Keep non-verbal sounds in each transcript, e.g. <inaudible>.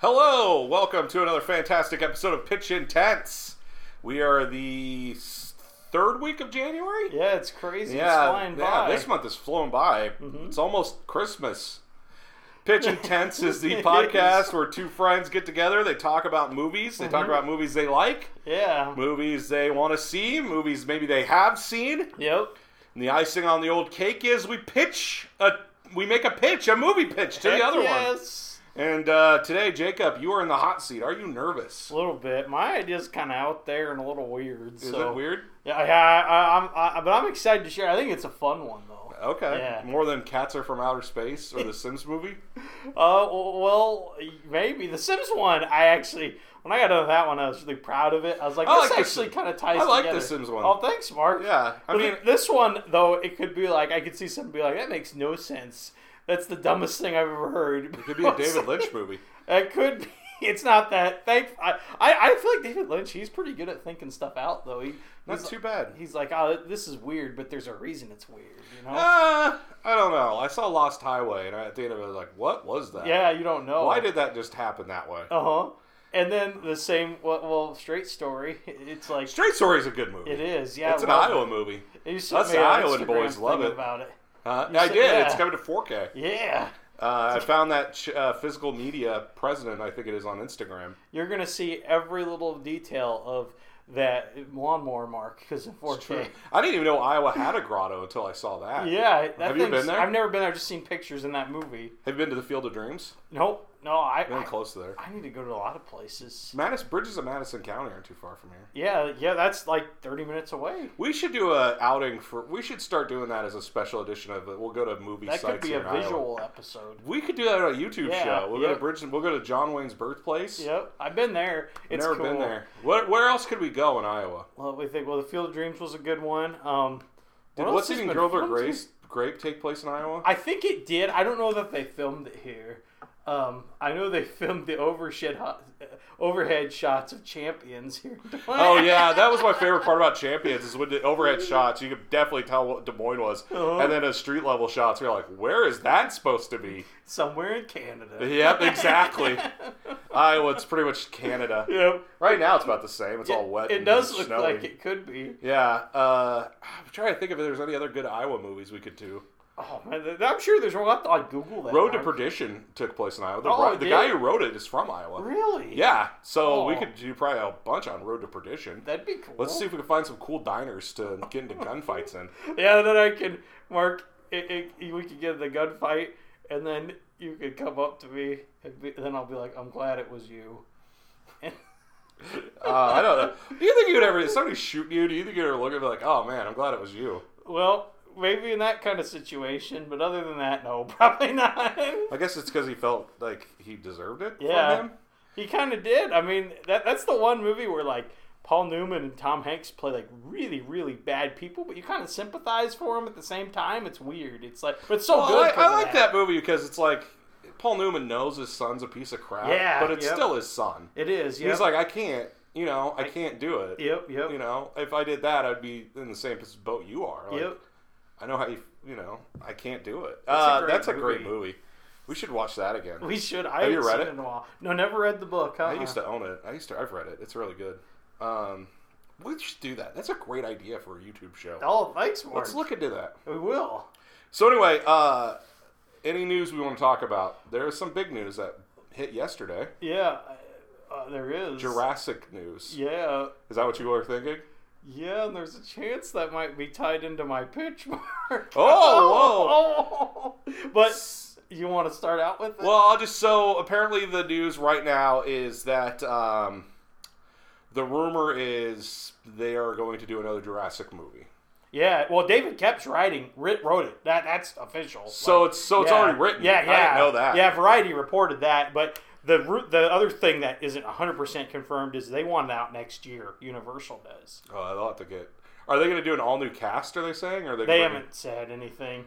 Hello, welcome to another fantastic episode of Pitch Intense. We are the s- third week of January. Yeah, it's crazy. yeah, it's flying yeah, by. Mm-hmm. this month is flown by. It's almost Christmas. Pitch Intense is the <laughs> It podcast where two friends get together. They talk about movies. They talk Mhm. about movies they like, Yeah. movies they want to see, movies maybe they have seen. Yep. And the icing on the old cake is we pitch a, we make a pitch, a movie pitch to the Heck other one. yes. And uh, today, Jacob, you are in the hot seat. Are you nervous? A little bit. My idea's kind of out there and a little weird. Is so. it weird? Yeah, yeah. I, I'm, I, but I'm excited to share. I think it's a fun one though. Okay. Yeah. More than Cats Are From Outer Space or the Sims movie? <laughs> Uh, well, maybe the Sims one. I actually, when I got done with that one, I was really proud of it. I was like, I this like actually kind of ties. I like together. the Sims one. Oh, thanks, Mark. Yeah. I But mean, this one though, it could be like I could see someone be like, that makes no sense. That's the dumbest thing I've ever heard. it could be a David <laughs> Lynch movie. It could be. <laughs> It's not that. Thank. I, I. I feel like David Lynch. He's pretty good at thinking stuff out, though. He. Not too bad. He's like, oh, this is weird, but there's a reason it's weird. You know? Uh, I don't know. I saw Lost Highway, and at the end of it, I was like, what was that? yeah, you don't know. Why did that just happen that way? Uh huh. And then the same. Well, well, straight story. <laughs> It's like Straight Story is a good movie. it is. Yeah, It's an Iowa movie. Us Iowan boys love it. about it. Uh, I said- did. yeah. It's coming to 4K. Yeah. Uh, I found that ch- uh, physical media president, I think it is on Instagram. You're gonna see every little detail of that lawnmower mark because in 4K. I didn't even know Iowa had a grotto until I saw that. Yeah, that Have you been there? I've never been there. I've just seen pictures in that movie. Have you been to the Field of Dreams? Nope. No, I. Been I, close to there. I need to go to a lot of places. Madison Bridges of Madison County aren't too far from here. Yeah, yeah, that's like 30 minutes away. We should do a outing for. We should start doing that as a special edition of it. We'll go to movie That sites could be a in Iowa. visual episode. We could do that on a YouTube Yeah, show. We'll go to Bridgeton. We'll go to John Wayne's birthplace. Yep, I've been there. It's Never cool. been there. What, where else could we go in Iowa? Well, we think. Well, the Field of Dreams was a good one. Um, Did what What's else has Eating been Grove or fun? Grace Grape take place in Iowa? I think it did. I don't know that they filmed it here. Um, I know they <laughs> filmed the overshed ho- overhead shots of champions here. in Oh yeah, that was my <laughs> favorite part about Champions is when the overhead shots. You could definitely tell what Des Moines was, Uh-huh. and then the street level shots. You're like, where is that supposed to be? somewhere in Canada. Yep, <laughs> exactly. Iowa, it's pretty much Canada. Yep. Right now, it's about the same. It's all wet. It and does look snowy. like it could be. Yeah, uh, I'm trying to think if there's any other good Iowa movies we could do. Oh man, I'm sure there's. I'll have to like Google that. Road to. Perdition took place in Iowa. The, Oh, the guy who wrote it is from Iowa. Really? Yeah, so we Oh. could do probably a bunch on Road to Perdition. That'd be cool. Let's see if we can find some cool diners to get into gunfights in. <laughs> Yeah, then I can mark. It, it, we could get the gunfight, and then you could come up to me, and be, then I'll be like, "I'm glad it was you." <laughs> Uh, I don't know. Do you think you'd ever, somebody shooting you, do you think you'd ever look and be like, oh man, I'm glad it was you? well, maybe in that kind of situation, but other than that, no, <laughs> probably not. I guess it's because he felt like he deserved it Yeah. from him. He kind of did. I mean, that that's the one movie where like Paul Newman and Tom Hanks play like really, really bad people, but you kind of sympathize for them at the same time. It's weird. It's like, but it's so Well, good. I, I like that movie because it's like Paul Newman knows his son's a piece of crap, Yeah, but it's yep. still his son. It is. Yep. He's like, I can't, you know, I can't do it. yep, yep, You know, if I did that, I'd be in the same boat you are. Like, yep. I know how you, you know, I can't do it. A Uh, great that's a great movie. We should watch that again. We should. I Have you read seen it? in a while. No, never read the book. I uh-uh. used to own it. I used to. I've read it. It's really good. Um, we should do that. That's a great idea for a YouTube show. Oh, thanks, Mark. Let's look into that. We will. So anyway, uh, any news we want to talk about? There is some big news that hit yesterday. Yeah, uh, there is. Jurassic news. Yeah, Is that what you were thinking? Yeah, and there's a chance that might be tied into my pitch, <laughs> Mark. Oh, whoa! <laughs> but you want to start out with it? Well, I'll just so apparently the news right now is that um, the rumor is they are going to do another Jurassic movie. yeah. Well, David Koepp's writing, writ, wrote it. That that's official. So Like, it's so it's yeah, already written. Yeah, yeah. I didn't know that. Yeah, Variety reported that, but. The, the other thing that isn't 100% confirmed is they want it out next year. Universal does. Oh, they'll have to get. Are they going to do an all new cast? Are they saying? Or are they? They bringing- haven't said anything.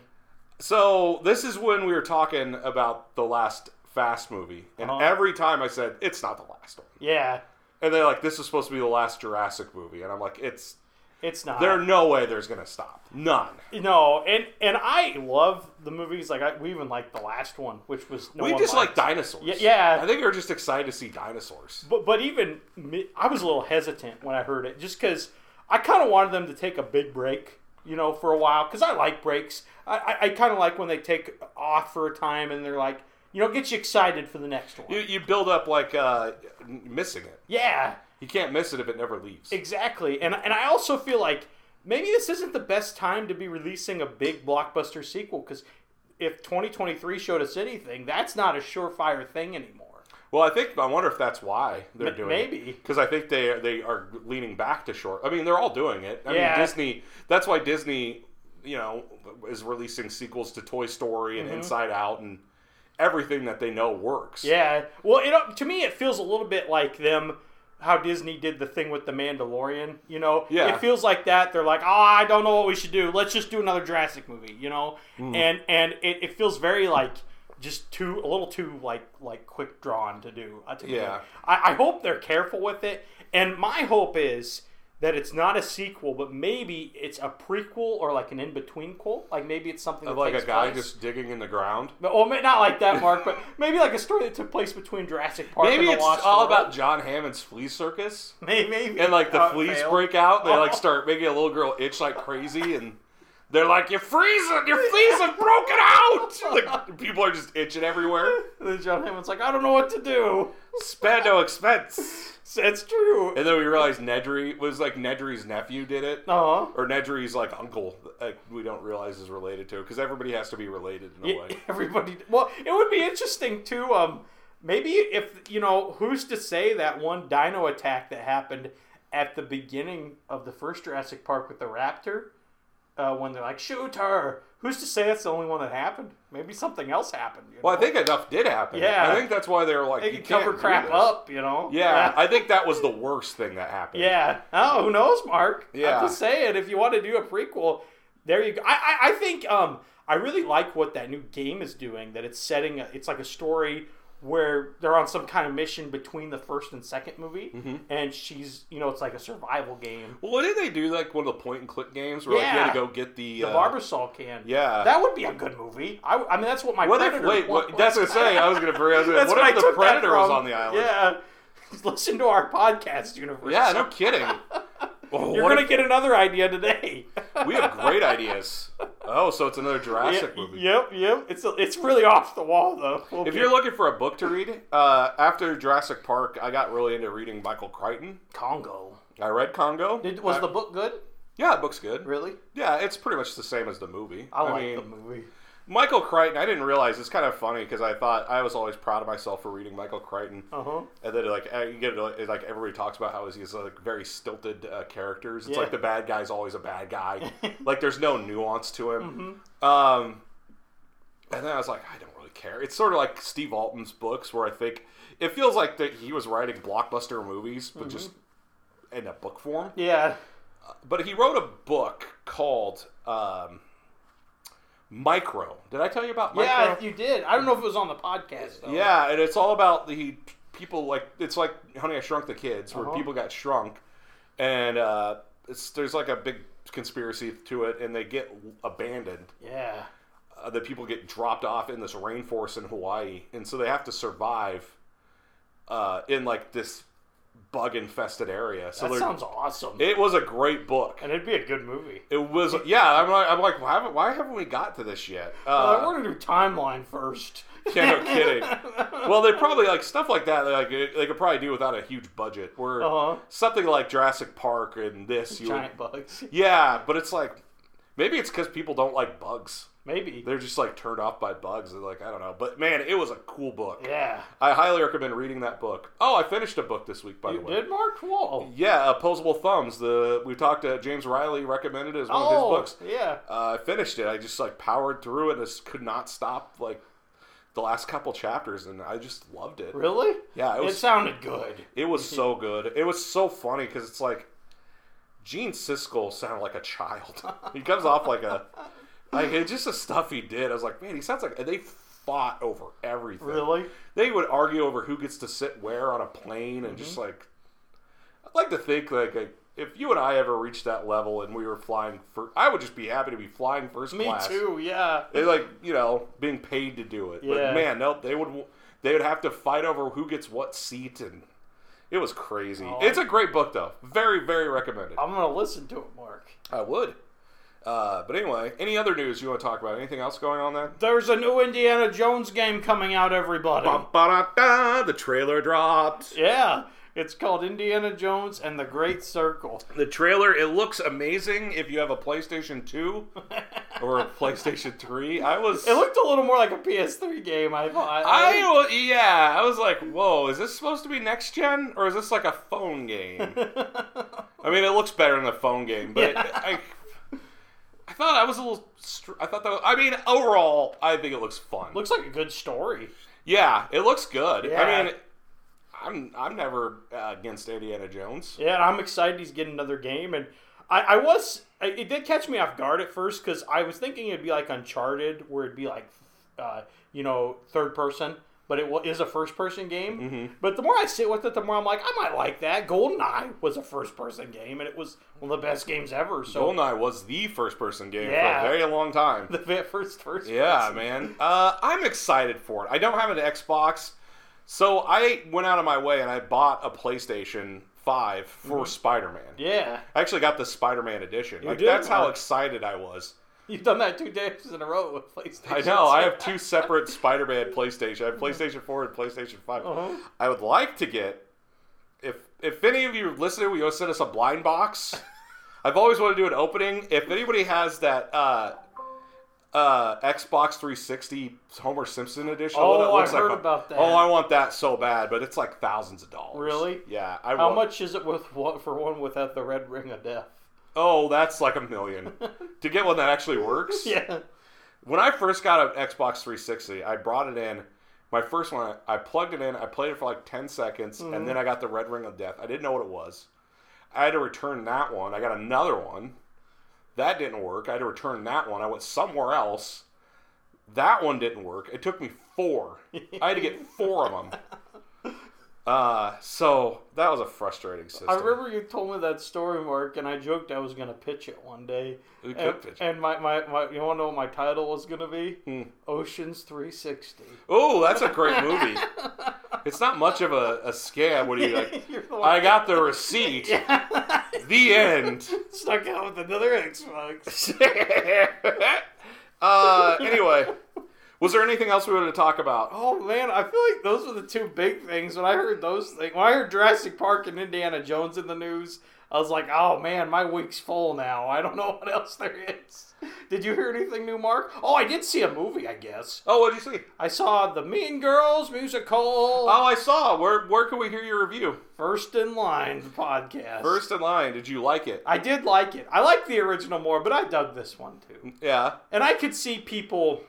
So this is when we were talking about the last Fast movie, and Uh-huh. every time I said it's not the last one, Yeah. and they're like, "This is supposed to be the last Jurassic movie," and I'm like, "It's It's not. There's no way there's gonna stop. None. no, and and I love the movies. Like I, we even liked the last one, which was no we just like dinosaurs. Yeah, yeah. I think we're just excited to see dinosaurs. But but even me, I was a little hesitant when I heard it, just because I kind of wanted them to take a big break, you know, for a while. Because I like breaks. I I, I kind of like when they take off for a time and they're like, you know, get you excited for the next one. You, you build up like uh, missing it. yeah, You can't miss it if it never leaves. exactly. And and I also feel like maybe this isn't the best time to be releasing a big blockbuster sequel because if 2023 showed us anything, that's not a surefire thing anymore. Well, I think I wonder if that's why they're M- doing maybe. because I think they they are leaning back to short. I mean, they're all doing it. I Yeah. mean, Disney. That's why Disney, you know, is releasing sequels to Toy Story and Inside Out and everything that they know works. Mm-hmm. Yeah. Well, it, to me, it feels a little bit like them. How Disney did the thing with the Mandalorian, you know? Yeah. It feels like that. They're like, oh, I don't know what we should do. Let's just do another Jurassic movie, you know? Hmm. And and it, it feels very like just too a little too like like quick drawn to do. uh, to. Yeah. I, I hope they're careful with it. And my hope is that it's not a sequel, but maybe it's a prequel or like an in between quel. Like maybe it's something Of that like a guy place. just digging in the ground. Well, oh, not like that, Mark, but <laughs> maybe like a story that took place between Jurassic Park Maybe and the it's Lost all World. about John Hammond's flea circus. <laughs> maybe, maybe. And like the it fleas failed. break out, they like Oh. <laughs> start making a little girl itch like crazy, and they're like, "You're freezing! Your fleas have broken out!" Like people are just itching everywhere. And then John Hammond's like, I don't know what to do. Spend no expense. It's true. And then we realized Nedry was like Nedry's nephew did it, Uh huh. or Nedry's like uncle. Like we don't realize is related to it because everybody has to be related in a Yeah, way. <laughs> everybody. Well, it would be interesting too. Um, maybe if you know, who's to say that one dino attack that happened at the beginning of the first Jurassic Park with the raptor, uh, when they're like, "Shoot her!" Who's to say that's the only one that happened? Maybe something else happened. You Well, I think enough did happen. Yeah. I think that's why they were like, they you cover crap up. You know? Yeah, I think that was the worst thing that happened. Yeah. Oh, who knows, Mark? Yeah. I'm just saying, if you want to do a prequel, there you go. I, I, I think um, I really like what that new game is doing. That it's setting, a, it's like a story where they're on some kind of mission between the first and second movie, Mm-hmm. and she's, you know, it's like a survival game. Well, what did they do? Like one of the point and click games where like, you had to go get the, The uh, Barbasol can. Yeah. That would be a good movie. I, I mean, that's what my What if? Wait, wa- what, that's what I'm saying. I was gonna bring. I was gonna, <laughs> what what I if the predator was on the island? Yeah. <laughs> Listen to our podcast universe. Yeah, no kidding. <laughs> Well, You're gonna if- get another idea today. <laughs> we have great ideas. Oh, so it's another Jurassic Yeah, movie. Yep, yep. It's it's really off the wall though. We'll If get- you're looking for a book to read, uh, after Jurassic Park, I got really into reading Michael Crichton. Congo, I read Congo. Did, was Uh, the book good? yeah, the book's good. Really? Yeah, it's pretty much the same as the movie. I, like mean, the movie. Michael Crichton. I didn't realize it's kind of funny because I thought I was always proud of myself for reading Michael Crichton. Uh huh. And then like uh, you get like like, everybody talks about how he's like very stilted uh, characters. It's Yeah. like the bad guy's always a bad guy. <laughs> like there's no nuance to him. Mm-hmm. Um, and then I was like, I don't really care. It's sort of like Steve Alten's books, where I think it feels like that he was writing blockbuster movies, but just in a book form. Yeah. But he wrote a book called um, Micro. Did I tell you about Micro? Yeah, you did. I don't know if it was on the podcast though. Yeah, and it's all about the people like it's like Honey I Shrunk the Kids, where Uh-huh. people got shrunk, and uh, it's there's like a big conspiracy to it, and they get abandoned. Yeah. Uh, the people get dropped off in this rainforest in Hawaii, and so they have to survive uh, in like this bug infested area. So That sounds awesome. it was a great book. and it'd be a good movie. It was yeah. I'm like, I'm like why haven't, why haven't we got to this yet? Uh, Uh, we're gonna do timeline first. <laughs> Yeah, no <laughs> kidding. well, they probably like stuff like that. Like they could probably do without a huge budget. Where Uh-huh. something like Jurassic Park and this, you would, Giant bugs. yeah. But it's like maybe it's because people don't like bugs. Maybe. They're just like turned off by bugs. They're like I don't know. But man, it was a cool book. Yeah. I highly recommend reading that book. Oh, I finished a book this week by You the way. did, Mark? Whoa. Yeah, Opposable Thumbs. The we talked to James Riley recommended it as one of his Oh, books. yeah. Uh, I finished it. I just like powered through it and just could not stop like the last couple chapters, and I just loved it. Really? Yeah, it It was. sounded good. It was so <laughs> good. It was so funny because it's like Gene Siskel sounded like a child. <laughs> he comes off like a like it's just the stuff he did. I was like, man, he sounds like they fought over everything. Really? They would argue over who gets to sit where on a plane, and just Mm-hmm. like I'd like to think like, like if you and I ever reached that level and we were flying for, I would just be happy to be flying first Me class. too. Yeah. They like you know being paid to do it. Yeah. But man, no, they would they would have to fight over who gets what seat, and it was crazy. Oh, it's a great book though. Very very recommended. I'm gonna listen to it, Mark. I would. Uh, but anyway, any other news you want to talk about? Anything else going on then? There's a new Indiana Jones game coming out, everybody. Ba-ba-da-da, the trailer dropped. Yeah. It's called Indiana Jones and the Great Circle. The trailer, it looks amazing if you have a PlayStation 2 <laughs> or a PlayStation 3. I was. It looked a little more like a PS3 game, I thought. I wa- yeah, I was like, whoa, is this supposed to be next gen or is this like a phone game? <laughs> I mean, it looks better than a phone game, but Yeah. I, I thought I was a little. Str- I thought that. Was, I mean, overall, I think it looks fun. Looks like a good story. yeah, it looks good. Yeah. I mean, I'm I'm never uh, against Indiana Jones. Yeah, I'm excited he's getting another game. And I, I was, it did catch me off guard at first because I was thinking it'd be like Uncharted, where it'd be like, uh, you know, third person, but it is a first person game. Mm-hmm. But the more I sit with it, the more I'm like, I might like that. GoldenEye was a first person game, and it was one of the best games ever. So GoldenEye was the first person game Yeah. for a very long time. <laughs> the first first. Yeah, man. Uh, I'm excited for it. I don't have an Xbox, so I went out of my way and I bought a PlayStation 5 for Spider-Man. Yeah, I actually got the Spider-Man edition. like did, that's how excited I was. You've done that two days in a row with PlayStation. I know. I have two separate Spider-Man PlayStation. I have PlayStation 4 and PlayStation 5. Uh-huh. I would like to get if if any of you listening, you want to send us a blind box. I've always wanted to do an opening. If anybody has that uh, uh, Xbox 360 Homer Simpson edition, Oh, what it looks I heard like, about that. Oh, I want that so bad, but it's like thousands of dollars. Really? Yeah. I How want- much is it with what for one without the red ring of death? Oh, that's like a million to get one that actually works. <laughs> Yeah. When I first got an Xbox 360, I brought it in. My first one, I plugged it in. I played it for like 10 seconds, Mm-hmm. and then I got the Red Ring of Death. I didn't know what it was. I had to return that one. I got another one. That didn't work. I had to return that one. I went somewhere else. That one didn't work. It took me four. I had to get four of them. <laughs> Uh, so that was a frustrating system. I remember you told me that story, Mark, and I joked I was going to pitch it one day. You could and, pitch it. and my, my, my, you want to know what my title was going to be? Hmm. Oceans 360. Oh, that's a great <laughs> movie. it's not much of a, a scam when you like. <laughs> You're the one I got the receipt. <laughs> The end. stuck out with another Xbox. uh, anyway, was there anything else we wanted to talk about? Oh man, I feel like those were the two big things. When I heard those things, when I heard Jurassic Park and Indiana Jones in the news, I was like, oh man, my week's full now. I don't <laughs> know what else there is. Did you hear anything new, Mark? Oh, I did see a movie, I guess. Oh, what did you see? I saw the Mean Girls musical. Oh, I saw. Where where can we hear your review? First in Line podcast. First in line. Did you like it? I did like it. I liked the original more, but I dug this one too. Yeah. And I could see people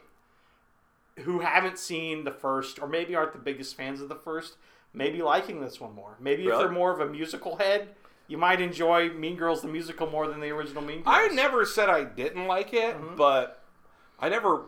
who haven't seen the first, or maybe aren't the biggest fans of the first, maybe liking this one more. Maybe if Really? they're more of a musical head, you might enjoy Mean Girls the musical more than the original Mean Girls. I never said I didn't like it, Mm-hmm. but I never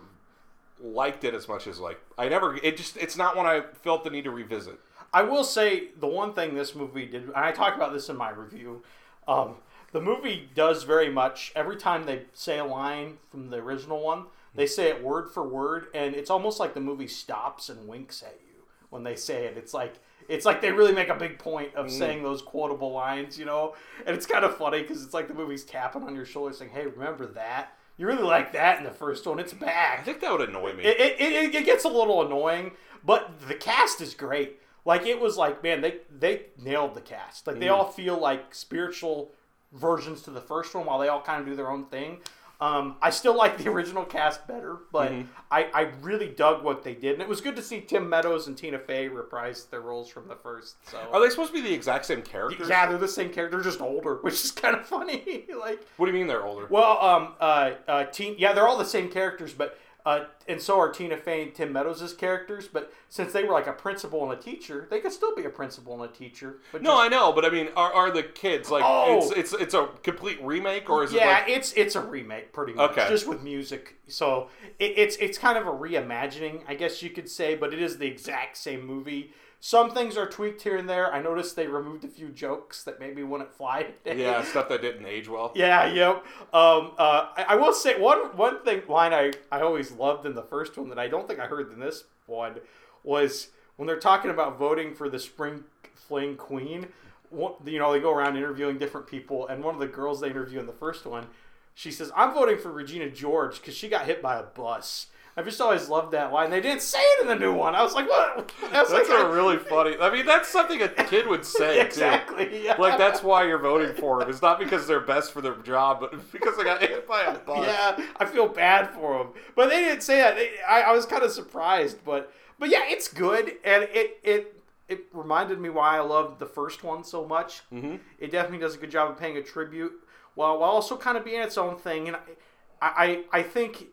liked it as much as like I never. It just it's not one I felt the need to revisit. I will say the one thing this movie did, and I talked about this in my review. Um, the movie does very much every time they say a line from the original one, they say it word for word, and it's almost like the movie stops and winks at you when they say it. It's like it's like they really make a big point of mm. saying those quotable lines, you know. And it's kind of funny because it's like the movie's tapping on your shoulder, saying, "Hey, remember that." You really like that in the first one. It's back. I think that would annoy me. It, it, it, it gets a little annoying, but the cast is great. Like it was like, man, they they nailed the cast. Like they mm. all feel like spiritual versions to the first one, while they all kind of do their own thing. Um, I still like the <laughs> original cast better, but I, I really dug what they did, and it was good to see Tim Meadows and Tina Fey reprise their roles from the first. So Are they supposed to be the exact same characters? yeah, they're the same character, just older, which is <laughs> kind of funny. <laughs> like What do you mean they're older? well, um, uh, uh, teen, yeah, they're all the same characters, but uh, and so are Tina Fey and Tim Meadows characters. But since they were like a principal and a teacher, they could still be a principal and a teacher. But No, just- I know, but I mean, are, are the kids like Oh. it's it's it's a complete remake or is it yeah, like it's it's a remake, pretty much, Okay. just with music. So it, it's it's kind of a reimagining, I guess you could say, but it is the exact same movie. Some things are tweaked here and there. I noticed they removed a few jokes that maybe wouldn't fly <laughs> today. Yeah, stuff that didn't age well. Yeah, yep. Um, uh, I, I will say one one thing line I, I always loved in the first one that I don't think I heard in this one was when they're talking about voting for the spring fling queen. One, you know, they go around interviewing different people, and one of the girls they interview in the first one, she says, "I'm voting for Regina George because she got hit by a bus." <laughs> I've just always loved that line. They didn't say it in the new one. I was like, "What?" <laughs> Was That's like, a really funny. I mean, that's something a kid would <laughs> say. too. exactly. Yeah. Like that's why you're voting for them. It's not because they're best for their job, but because they got hit by a bus. Yeah, I feel bad for them, but they didn't say that. They, I, I was kind of surprised, but but yeah, it's good, and it it it reminded me why I loved the first one so much. Mhm. It definitely does a good job of paying a tribute, while while also kind of being its own thing. And I I, I think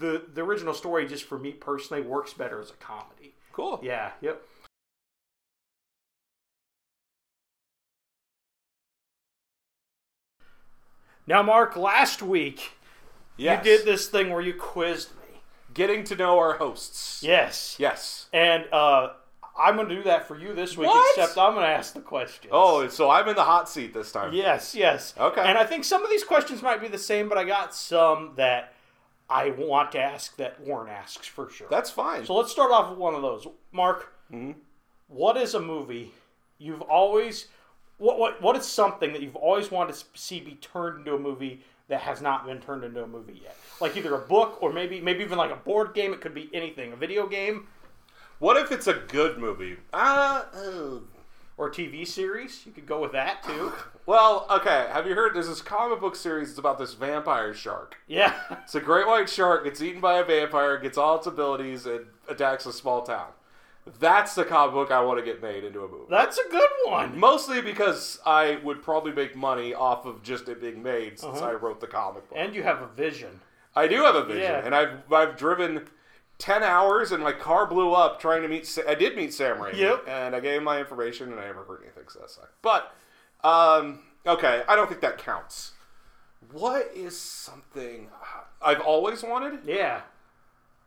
the the original story, just for me personally, works better as a comedy. Cool. Yeah. Yep. Now, Mark, last week Yes. you did this thing where you quizzed me. Getting to know our hosts. Yes. Yes. And uh, I'm going to do that for you this week, What? except I'm going to ask the questions. Oh, so I'm in the hot seat this time. Yes, yes. Okay. And I think some of these questions might be the same, but I got some that I want to ask that Warren asks for sure. That's fine. so let's start off with one of those. Mark, Mhm. what is a movie you've always what what what is something that you've always wanted to see be turned into a movie that has not been turned into a movie yet? Like either a book or maybe maybe even like a board game. It could be anything. A video game What if it's a good movie? Uh, oh. Or TV series. You could go with that too. <laughs> well, okay. Have you heard? There's this comic book series. It's about this vampire shark. Yeah. It's a great white shark. Gets eaten by a vampire. Gets all its abilities and attacks a small town. That's the comic book I want to get made into a movie. That's a good one. Mostly because I would probably make money off of just it being made since Uh-huh. I wrote the comic book. And you have a vision. I do have a vision, Yeah. and I've I've driven ten hours, and my car blew up trying to meet. Sa- I did meet Sam Raimi, Yep. and I gave him my information, and I never heard anything, so that sucked. But um, okay, I don't think that counts. What is something I've always wanted? Yeah.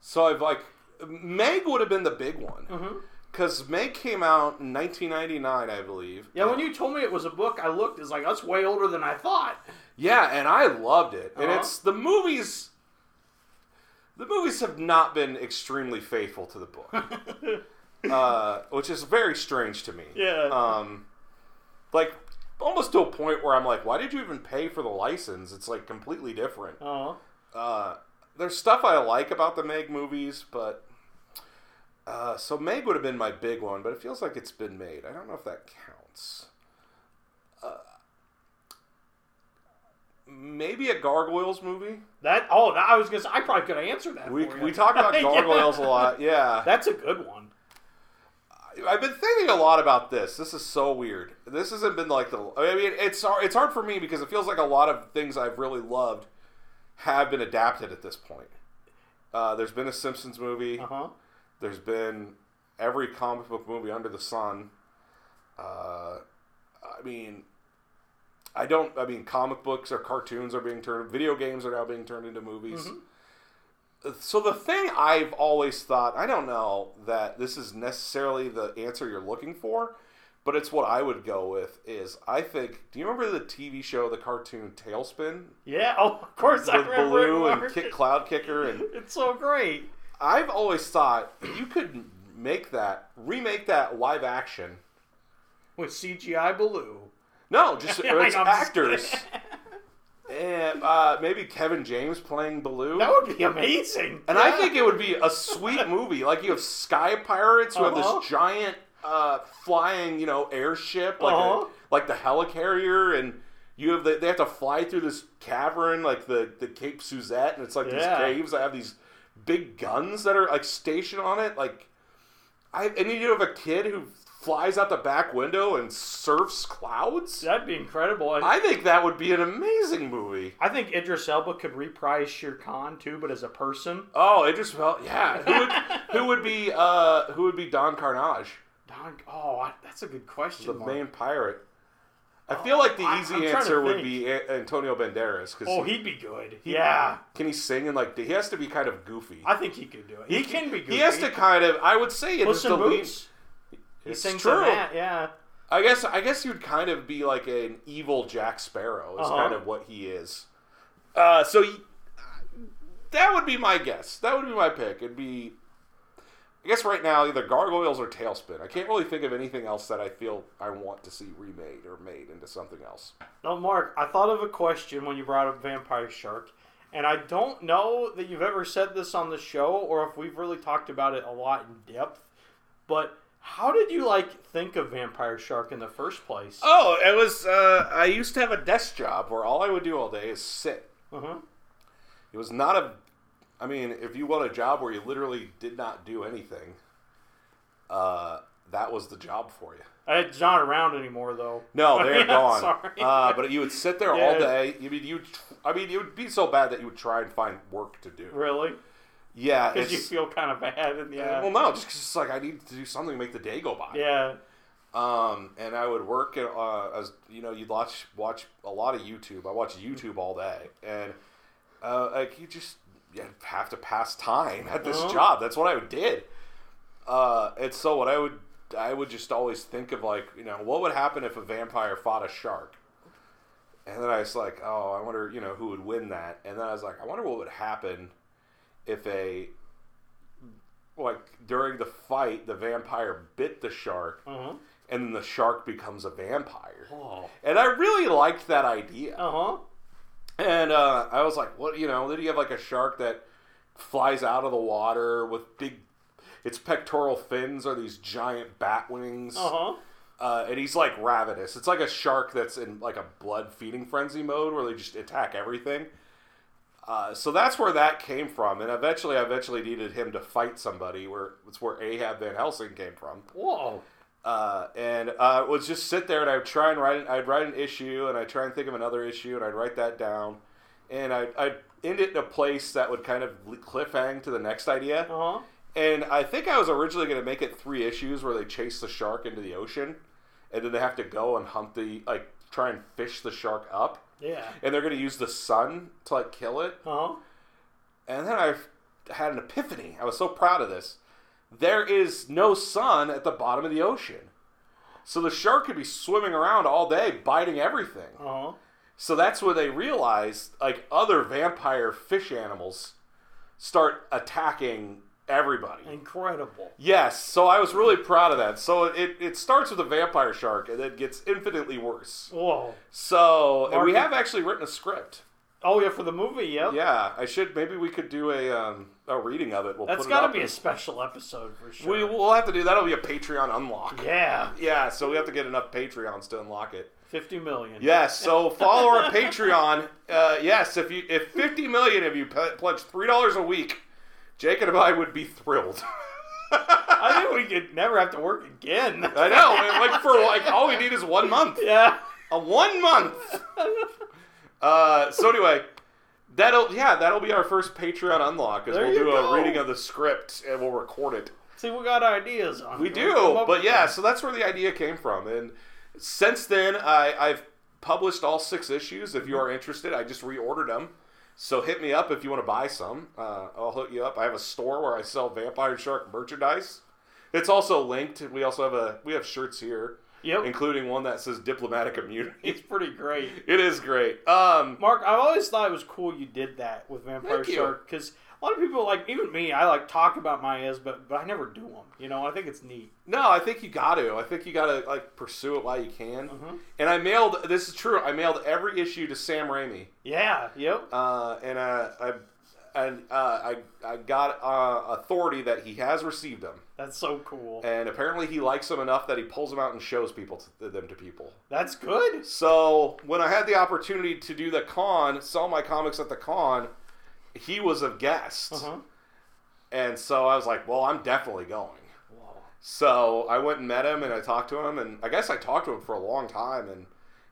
So I've like Meg would have been the big one Mm-hmm. because Meg came out in 1999, I believe. Yeah, when you told me it was a book, I looked. It's like that's way older than I thought. Yeah, and I loved it. And Uh-huh. it's the movies. The movies have not been extremely faithful to the book, <laughs> uh, which is very strange to me. Yeah. Um, like almost to a point where I'm like, why did you even pay for the license? It's like completely different. Oh. Uh, there's stuff I like about the Meg movies, but uh, so Meg would have been my big one, but it feels like it's been made. I don't know if that counts. Uh, maybe a Gargoyles movie. That. Oh, that, I was gonna. Say, I probably could answer that. We we talk about <laughs> Yeah. Gargoyles a lot. Yeah, That's a good one. I've been thinking a lot about this. This is so weird. This hasn't been like the. I mean, it's hard- it's hard for me because it feels like a lot of things I've really loved have been adapted at this point. Uh, there's been a Simpsons movie. Uh huh. There's been every comic book movie under the sun. Uh, I mean, I don't. I mean, comic books or cartoons are being turned. Video games are now being turned into movies. Mm-hmm. So the thing I've always thought, I don't know that this is necessarily the answer you're looking for, but it's what I would go with. Is I think. Do you remember the TV show, the cartoon TaleSpin, Yeah. Oh, of course I with remember. it, Baloo and Kick Cloud Kicker and <laughs> It's so great. I've always thought you could make that, remake that live action. With CGI Baloo. No, just <laughs> it's know, I'm just actors. <laughs> and uh, maybe Kevin James playing Baloo. That would be amazing. and I think it would be a sweet movie. Like you have sky pirates who have Uh-huh. this giant uh, flying, you know, airship, like Uh-huh. a, like the helicarrier, and you have the, they have to fly through this cavern, like the the Cape Suzette, and it's like Yeah. these caves that have these big guns that are like stationed on it. Like, I and you have a kid who flies out the back window and surfs clouds. That'd be incredible. And I, I think that would be an amazing movie. I think Idris Elba could reprise Shere Khan too, but as a person. Oh, it just felt yeah. <laughs> Who would who would be uh who would be Don Karnage, Don, oh, that's a good question. the Mark. main pirate? I feel like the easy to answer would be Antonio Banderas because Oh, he'd be good. yeah, can he sing and like he has to be kind of goofy. I think he could do it. He, can be good. He has to kind of. I would say is Puss in. Boots. He It's sings true. that, yeah. I guess I guess you'd kind of be like an evil Jack Sparrow is Uh-huh. kind of what he is. Uh, so y- that would be my guess. That would be my pick. It'd be, I guess right now either Gargoyles or TaleSpin. I can't really think of anything else that I feel I want to see remade or made into something else. No, Mark, I thought of a question when you brought up Vampire Shark, and I don't know that you've ever said this on the show or if we've really talked about it a lot in depth, but how did you like think of Vampire Shark in the first place? Oh, it was. Uh, I used to have a desk job where all I would do all day is sit. Uh-huh. It was not a. I mean, if you want a job where you literally did not do anything, uh, that was the job for you. It's not around anymore, though. No, they're <laughs> Yeah, gone. sorry. Uh, but you would sit there Yeah. all day. You mean you? I mean, it would be so bad that you would try and find work to do. Really? Yeah, Because you feel kind of bad. And yeah. well, no, just 'cause it's like I need to do something to make the day go by. yeah. Um, and I would work uh, as you know, you'd watch watch a lot of YouTube. I watch YouTube all day, and uh, like you just you have to pass time at this Uh-huh. job. That's what I did. Uh, and so what I would I would just always think of like you know what would happen if a vampire fought a shark. And then I was like, oh, I wonder, you know, who would win that. And then I was like, I wonder what would happen if a like during the fight the vampire bit the shark Uh-huh. and then the shark becomes a vampire. Oh. And I really liked that idea. Uh-huh. And uh, I was like, what, you know, then you have like a shark that flies out of the water with big, its pectoral fins are these giant bat wings. Uh-huh. Uh, and he's like ravenous. It's like a shark that's in like a blood feeding frenzy mode where they just attack everything. Uh, so that's where that came from, and eventually, I eventually needed him to fight somebody. Where it's where Ahab Van Helsing came from. Whoa. Uh, and uh, would just sit there and I would try and write. I'd write an issue and I'd try and think of another issue and I'd write that down, and I'd, I'd end it in a place that would kind of cliffhang to the next idea. Uh-huh. And I think I was originally going to make it three issues where they chase the shark into the ocean, and then they have to go and hunt the like try and fish the shark up, Yeah. and they're going to use the sun to like kill it. Uh-huh. And then I had an epiphany. I was so proud of this. There is no sun at the bottom of the ocean. So the shark could be swimming around all day, biting everything. Uh-huh. So that's where they realized, like, other vampire fish animals start attacking everybody. Incredible. Yes, so I was really proud of that. So it, it starts with a vampire shark and then gets infinitely worse. Whoa. So, and we have actually written a script. Oh yeah, for the movie, yeah. Yeah, I should. Maybe we could do a um, a reading of it. We'll That's put it got to be a special episode for sure. We we'll have to do that'll be a Patreon unlock. yeah, Yeah, so we have to get enough Patreons to unlock it. fifty million. Yes, so <laughs> follow our Patreon. Uh, yes, if you if 50 million of you pledge three dollars a week, Jake and I would be thrilled. I think we could never have to work again. <laughs> I know, like for like all we need is one month. <laughs> yeah. A one month. Uh, so anyway, that'll yeah that'll be our first Patreon unlock. There we'll do go. a reading of the script and we'll record it. See, we got ideas on. We do, but yeah, them. so that's where the idea came from, and since then I, I've published all six issues. If you are interested, I just reordered them. So hit me up if you want to buy some. Uh, I'll hook you up. I have a store where I sell Vampire Shark merchandise. It's also linked. We also have a we have shirts here, Yep. including one that says diplomatic immunity. It's pretty great. <laughs> It is great. Um, Mark, I've always thought it was cool you did that with Vampire. Shark because a lot of people, like even me, I like talk about my is, but but I never do them. You know, I think it's neat. No, I think you got to. I think you got to like pursue it while you can. Mhm. And I mailed. This is true. I mailed every issue to Sam Raimi. Yeah. Yep. uh, and uh, I and uh, I I got uh, authority that he has received them, That's so cool. and apparently he likes them enough that he pulls them out and shows people to, them to people. That's good. So when I had the opportunity to do the con, sell my comics at the con, he was a guest, Uh huh. and so I was like, well, I'm definitely going. Wow. So I went and met him, and I talked to him, and I guess I talked to him for a long time, and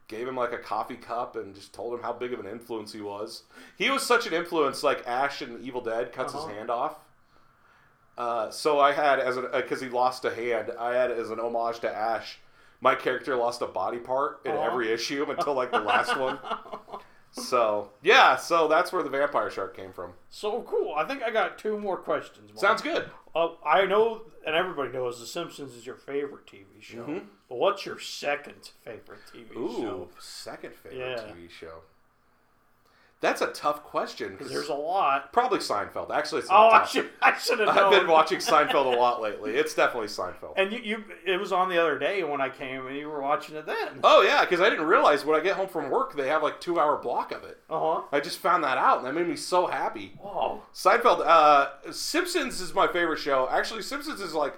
gave him like a coffee cup, and just told him how big of an influence he was. He was such an influence, like Ash in Evil Dead cuts Uh-huh. his hand off. Uh, so I had as a because he lost a hand, I had as an homage to Ash. My character lost a body part in Aw. every issue until like the last one. <laughs> So yeah, so that's where the vampire shark came from. So cool. I think I got two more questions. Mark. Sounds good. Oh, I know, and everybody knows The Simpsons is your favorite TV show. Mhm. But what's your second favorite TV Ooh, show? second favorite Yeah. TV show. That's a tough question Because there's a lot. probably Seinfeld. Actually, it's Oh, I should, I should have. <laughs> I've been watching Seinfeld a lot <laughs> lately. It's definitely Seinfeld. And you, you, it was on the other day when I came, and you were watching it then. Oh yeah, because I didn't realize when I get home from work they have like two hour block of it. Uh huh. I just found that out, and that made me so happy. Oh, Seinfeld, uh, Simpsons is my favorite show. Actually, Simpsons is like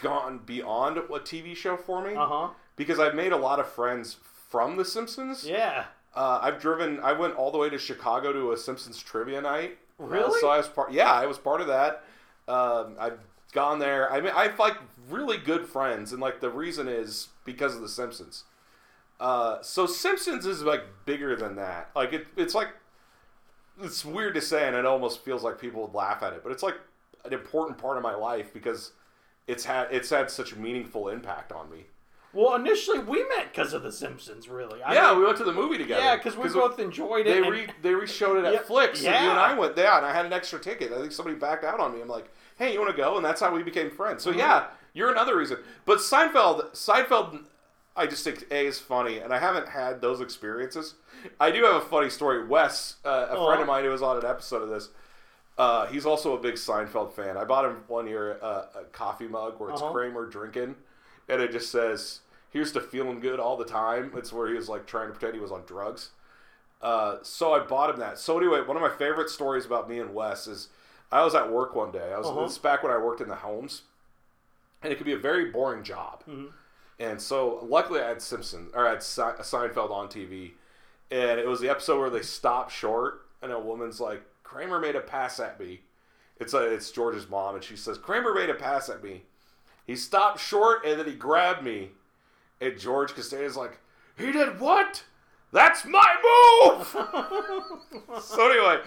gone beyond a TV show for me uh huh. because I've made a lot of friends from The Simpsons. Yeah. Uh, I've driven. I went all the way to Chicago to a Simpsons trivia night. Uh, Really? so I was part. Yeah, I was part of that. Um, I've gone there. I mean, I've like really good friends, and like the reason is because of the Simpsons. Uh, so Simpsons is like bigger than that. Like it, it's like it's weird to say, and it almost feels like people would laugh at it, but it's like an important part of my life because it's had it's had such a meaningful impact on me. Well, initially we met because of The Simpsons, really. I yeah, mean, we went to the movie together. yeah, because we both enjoyed it. They re they re-showed it at <laughs> Yeah, Flicks, and you and. I went there, and I had an extra ticket. I think somebody backed out on me. I'm like, "Hey, you want to go?" And that's how we became friends. So Mm-hmm. yeah, you're another reason. But Seinfeld, Seinfeld, I just think a is funny, and I haven't had those experiences. I do have a funny story. Wes, uh, a Uh-huh. friend of mine who was on an episode of this. Uh, he's also a big Seinfeld fan. I bought him one year uh, a coffee mug where it's Uh-huh. Kramer drinking, and it just says, "Here's to feeling good all the time." It's where he was like trying to pretend he was on drugs. Uh, so I bought him that. So anyway, one of my favorite stories about me and Wes is I was at work one day. I was Uh-huh. this back when I worked in the homes, and it could be a very boring job. Mhm. And so luckily I had Simpson or I had Se- Seinfeld on TV, and it was the episode where they stop short, and a woman's like, "Kramer made a pass at me." It's a, it's George's mom, and she says, "Kramer made a pass at me." He stopped short, and then he grabbed me, and George Costanza's like, "He did what?" That's my move. <laughs> so anyway,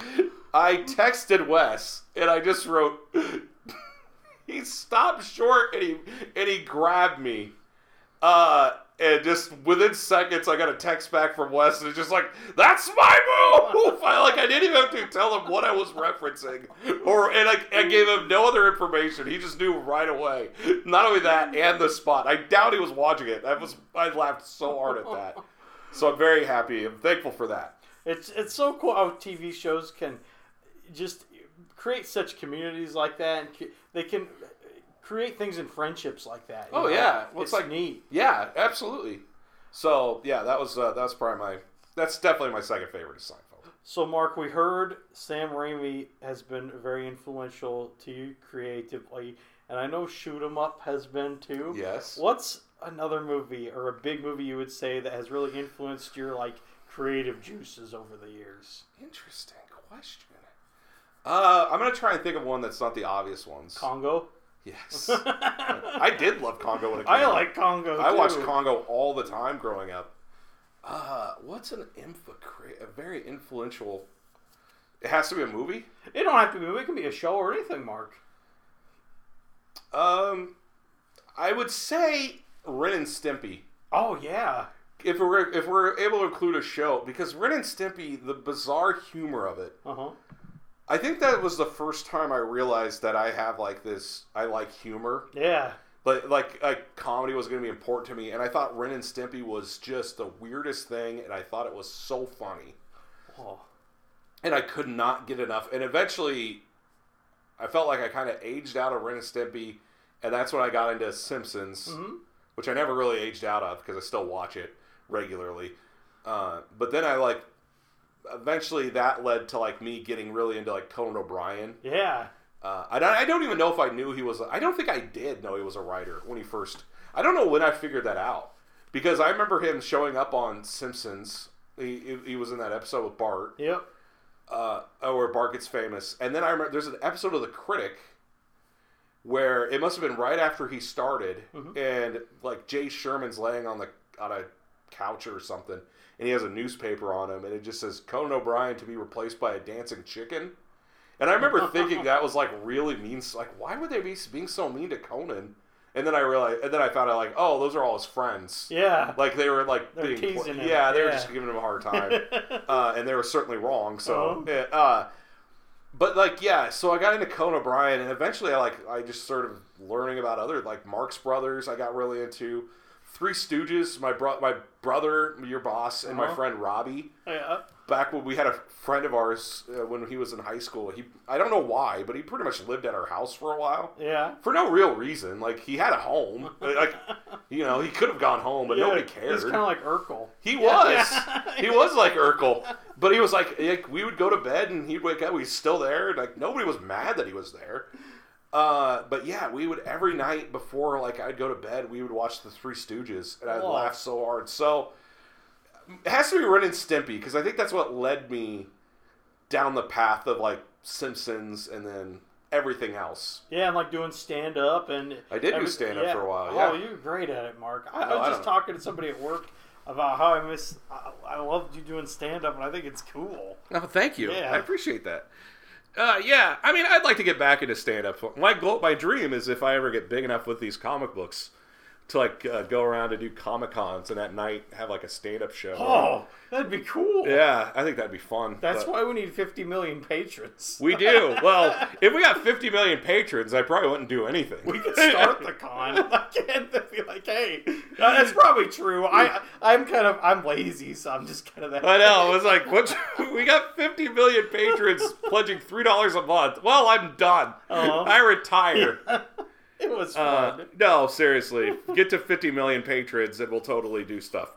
I texted Wes and I just wrote, <laughs> he stopped short and he and he grabbed me. Uh, and just within seconds, I got a text back from Wes, and it's just like, "That's my move." <laughs> I like I didn't even have to tell him what I was referencing, or and I, I gave him no other information. He just knew right away. Not only that, and the spot. I doubt he was watching it. I was I laughed so hard at that. So I'm very happy. I'm thankful for that. It's it's so cool how TV shows can just create such communities like that, and they can create things in friendships like that. Oh, know? yeah. Well, it's, like- neat. Yeah, absolutely. So yeah, that was uh, that's probably my that's definitely my second favorite is Seinfeld. So, Mark, we heard Sam Raimi has been very influential to you creatively, and I know Shoot 'Em Up has been too. Yes. What's another movie or a big movie you would say that has really influenced your like creative juices over the years? Interesting question. Uh, I'm gonna try and think of one that's not the obvious ones. Congo. Yes, <laughs> I did love Congo when it came I out. like Congo. I too. watched Congo all the time growing up. Uh, what's an influ- a very influential? It has to be a movie. It don't have to be. It can be a show or anything, Mark. Um, I would say Ren and Stimpy. Oh yeah. If we're if we're able to include a show, because Ren and Stimpy, the bizarre humor of it, Uh huh. I think that was the first time I realized that I have like this. I like humor, Yeah. but like like comedy was going to be important to me, and I thought Ren and Stimpy was just the weirdest thing, and I thought it was so funny, Oh. and I could not get enough. And eventually, I felt like I kind of aged out of Ren and Stimpy, and that's when I got into Simpsons, hmm which I never really aged out of because I still watch it regularly. Uh, but then I like eventually that led to like me getting really into like Conan O'Brien. Yeah. Uh, I, don't- I don't even know if I knew he was. I don't think I did know he was a writer when he first. I don't know when I figured that out because I remember him showing up on Simpsons. He, he- he was in that episode with Bart, Yep. uh, where Bart gets famous, and then I remember there's an episode of The Critic where it must have been right after he started, Mhm. and like Jay Sherman's laying on the on a couch or something, and he has a newspaper on him, and it just says Conan O'Brien to be replaced by a dancing chicken. And I remember thinking that was like really mean. Like, why would they be being so mean to Conan? And then I realized, and then I found out like, oh, those are all his friends. Yeah. Like they were like They're being, him. yeah, they were just giving him a hard time, <laughs> uh, and they were certainly wrong. So, Uh-huh. uh, but like yeah, so I got into Conan O'Brien, and eventually I like I just started learning about other like Marx Brothers. I got really into Three Stooges. My bro- my brother, your boss, and my Uh-huh. friend Robbie. Yeah. Back when we had a friend of ours uh, when he was in high school, he I don't know why, but he pretty much lived at our house for a while Yeah. for no real reason. Like he had a home, <laughs> like you know he could have gone home, but nobody cared. He's kind of like Urkel. He was. <laughs> he was like Urkel. <laughs> But he was like, like, we would go to bed and he'd wake up, he's still there. Like nobody was mad that he was there. Uh, but yeah, we would every night before like I'd go to bed, we would watch the Three Stooges, and I'd Whoa. laugh so hard. So it has to be Ren and Stimpy because I think that's what led me down the path of like Simpsons and then everything else. Yeah, and like doing stand up and I did do stand-up for a while, Oh, yeah. you're great at it, Marc. I, Oh, I was I just don't- talking to somebody at work about how I miss. I, I loved you doing stand up, and I think it's cool. Oh, thank you. Yeah. I appreciate that. Uh, yeah, I mean, I'd like to get back into stand up. My goal, my dream is if I ever get big enough with these comic books to like uh, go around and do comic cons and at night have like a stand up show. Oh, that'd be cool. yeah, I think that'd be fun. That's but- why we need 50 million patrons. we do. <laughs> Well, if we got 50 million patrons, I probably wouldn't do anything. We could start the con. <laughs> Like, and be like, hey, uh, that's probably true. I, I'm kind of, I'm lazy, so I'm just kind of that. I know. It was like, what? <laughs> We got 50 million patrons pledging three dollars a month. Well, I'm done. Uh-huh. I retire. It was Uh, fun. no, seriously. Get to 50 million patrons and we'll totally do stuff.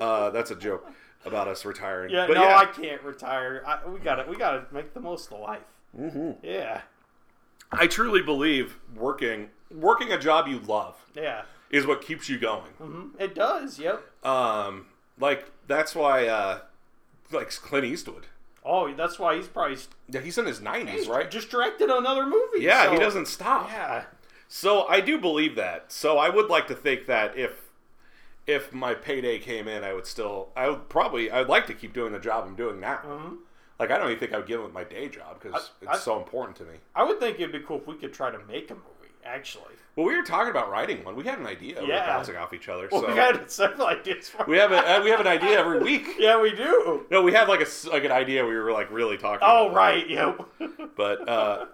Uh, that's a joke about us retiring. yeah, but no, yeah, I can't retire. I, we got to, we got to make the most of life. Mm-hmm. Yeah, I truly believe working working a job you love yeah. is what keeps you going. hmm It does. Yep. Um, like that's why, uh, like Clint Eastwood. Oh, that's why he's probably Yeah, he's in his 90s, right? just directed another movie. Yeah, he doesn't stop. Yeah. So I do believe that. So I would like to think that if if my payday came in, I would still, I would probably, I'd like to keep doing the job I'm doing now. Mhm. Like I don't even think I would give up my day job because I- it's so important to me. I would think it'd be cool if we could try to make a movie. Actually, Well, we were talking about writing one. We had an idea. We were Yeah. bouncing off each other. well, so we had several ideas. For we have a we have an idea every week. <laughs> yeah, we do. No, we had like a like an idea we were like really talking. Oh, right. Yep. But uh,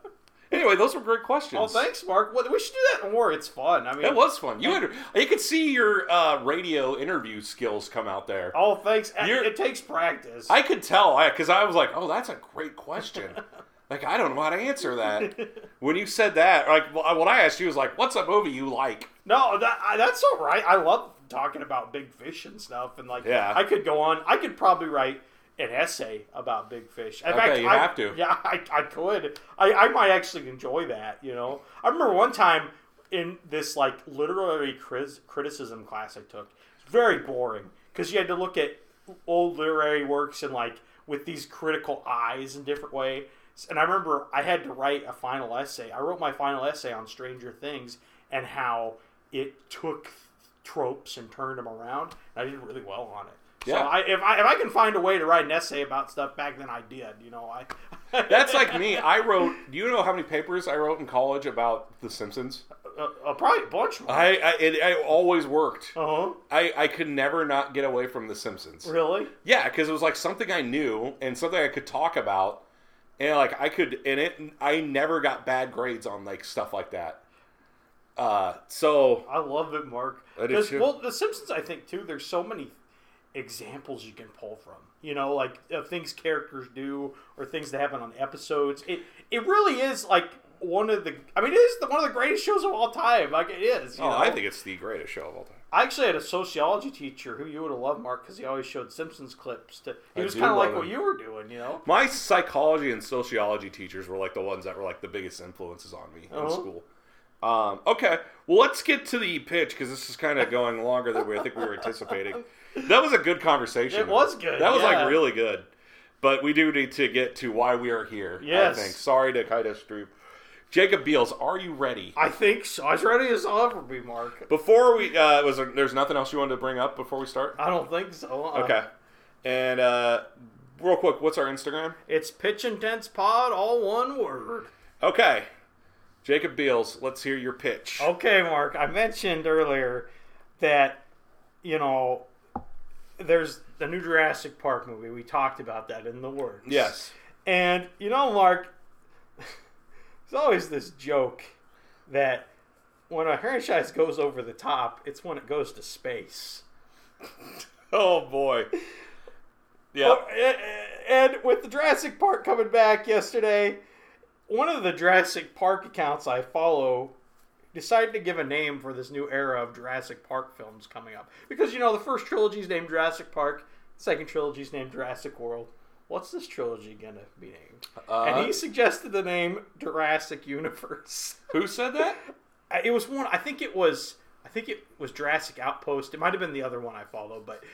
anyway, those were great questions. Oh, thanks, Marc. Well, we should do that more. It's fun. I mean, it was fun. You had you could see your uh, radio interview skills come out there. Oh, thanks. You're- it takes practice. I could tell because I, was like, "Oh, that's a great question." <laughs> like I don't know how to answer that. when you said that, like well, when I asked you, was like, "What's a movie you like?" no, that I, that's all right. I love talking about big fish and stuff, and like, Yeah. I could go on. I could probably write an essay about big fish. In Okay, fact, you I, have to. Yeah, I, I could. I, I might actually enjoy that. You know, I remember one time in this like literary criticism class I took. It's very boring because you had to look at old literary works and like with these critical eyes in different way. And I remember I had to write a final essay. I wrote my final essay on Stranger Things and how it took tropes and turned them around. And I did really well on it. So Yeah. I, if I if I can find a way to write an essay about stuff back then, I did. You know, I. <laughs> That's like me. I wrote. Do you know how many papers I wrote in college about The Simpsons? uh, uh, probably a bunch. I I, it, I always worked. uh huh. I, I could never not get away from The Simpsons. Really? Yeah, because it was like something I knew and something I could talk about, and like I could, and it. I never got bad grades on like stuff like that. Uh, so I love it, Mark. I do 'Cause, too. Well, The Simpsons, I think too. There's so many examples you can pull from. You know, like uh, things characters do or things that happen on episodes. It it really is like one of the. I mean, it is the, one of the greatest shows of all time. Like it is. You oh, know? I think it's the greatest show of all time. I actually had a sociology teacher who you would have loved, Marc, because he always showed Simpsons clips. To he I was kind of like love what you were doing. You know. My psychology and sociology teachers were like the ones that were like the biggest influences on me in Uh-huh. school. Um, okay, well, let's get to the pitch because this is kind of going longer than we I think we were anticipating. <laughs> That was a good conversation. It was good, That was yeah. like really good. But we do need to get to why we are here. Yes. I think. Sorry to kind of stream. Jacob Beals, are you ready? I think so. As ready as I'll ever be, Marc. Before we, uh, was there, there's nothing else you wanted to bring up before we start? I don't think so. Uh, Okay. And uh, real quick, what's our Instagram? It's Pitch Intense Pod, all one word. Okay. Jacob Beals, let's hear your pitch. Okay, Marc. I mentioned earlier that you know there's the new Jurassic Park movie. We talked about that in the words. Yes. And you know, Marc, <laughs> there's always this joke that when a franchise goes over the top, it's when it goes to space. <laughs> Oh boy. And- And with the Jurassic Park coming back yesterday, one of the Jurassic Park accounts I follow decided to give a name for this new era of Jurassic Park films coming up. Because, you know, the first trilogy is named Jurassic Park, second trilogy is named Jurassic World. What's this trilogy going to be named? Uh, and he suggested the name Jurassic Universe. <laughs> who said that? it was one, I think it was. I think it was Jurassic Outpost. It might have been the other one I followed, but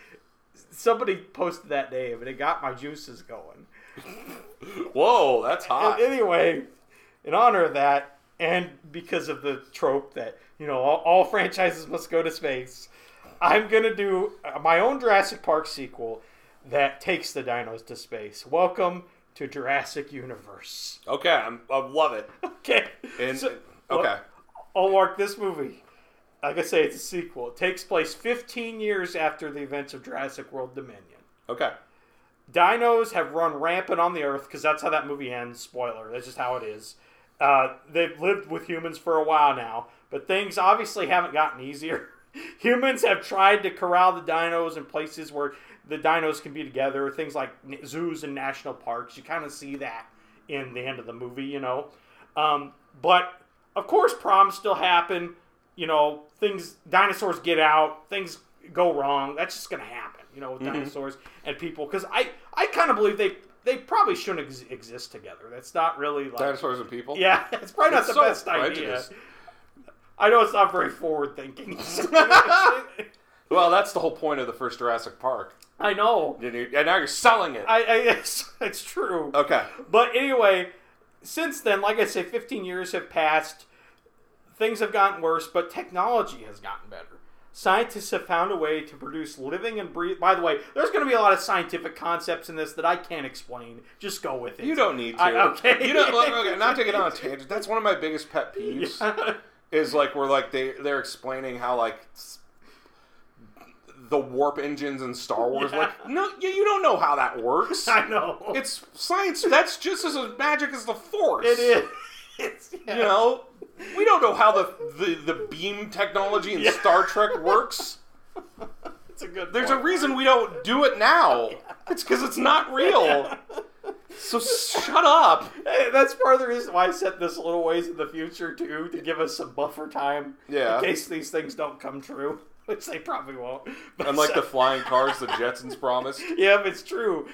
somebody posted that name and it got my juices going. <laughs> Whoa, that's hot. And anyway, in honor of that, and because of the trope that you know all, all <laughs> franchises must go to space, I'm gonna do uh, my own Jurassic Park sequel that takes the dinos to space. Welcome to Jurassic Universe. Okay, I'm, I love it. <laughs> Okay, And So- okay, I'll mark this movie. Like I say, it's a sequel. It takes place 15 years after the events of Jurassic World Dominion. okay. dinos have run rampant on the earth because that's how that movie ends. Spoiler, that's just how it is. Uh, they've lived with humans for a while now, but things obviously haven't gotten easier. <laughs> humans have tried to corral the dinos in places where the dinos can be together, things like zoos and national parks. You kind of see that in the end of the movie, you know. Um, but of course, problems still happen. You know, things dinosaurs get out, things go wrong. That's just going to happen, you know, with dinosaurs and people. Because I, I kind of believe they they probably shouldn't ex- exist together. That's not really like Dinosaurs and people. yeah, <laughs> it's probably not It's the so best idea. I know it's not very forward thinking. <laughs> Well, that's the whole point of the first Jurassic Park. I know. And, and now you're selling it. I, I it's, <laughs> it's true. okay. But anyway, since then, like I say, 15 years have passed. Things have gotten worse, but technology has gotten better. Scientists have found a way to produce living and breathe. By the way, there's going to be a lot of scientific concepts in this that I can't explain. Just go with it. You don't need to. I- okay. You don't. look, okay, not to get on a <laughs> tangent. That's one of my biggest pet peeves. Is like we're like they they're explaining how like the warp engines in Star Wars. Yeah. Like no, you, you don't know how that works. <laughs> I know. It's science. That's just as magic as the Force. it is. <laughs> It's, yeah. You know, we don't know how the the, the beam technology in Yeah. Star Trek works. It's a good. There's a reason we don't do it now. It's because it's not real. So shut up. Hey, that's part of the reason why I set this a little ways in the future too, to give us some buffer time Yeah. in case these things don't come true, <laughs> which they probably won't. But Unlike the flying cars the Jetsons promised. <laughs> yeah, if it's true,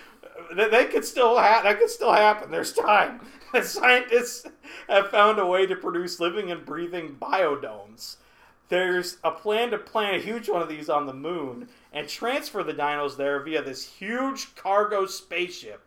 they, they could still ha- that could still happen. There's time. <laughs> The scientists have found a way to produce living and breathing biodomes. There's a plan to plant a huge one of these on the moon and transfer the dinos there via this huge cargo spaceship.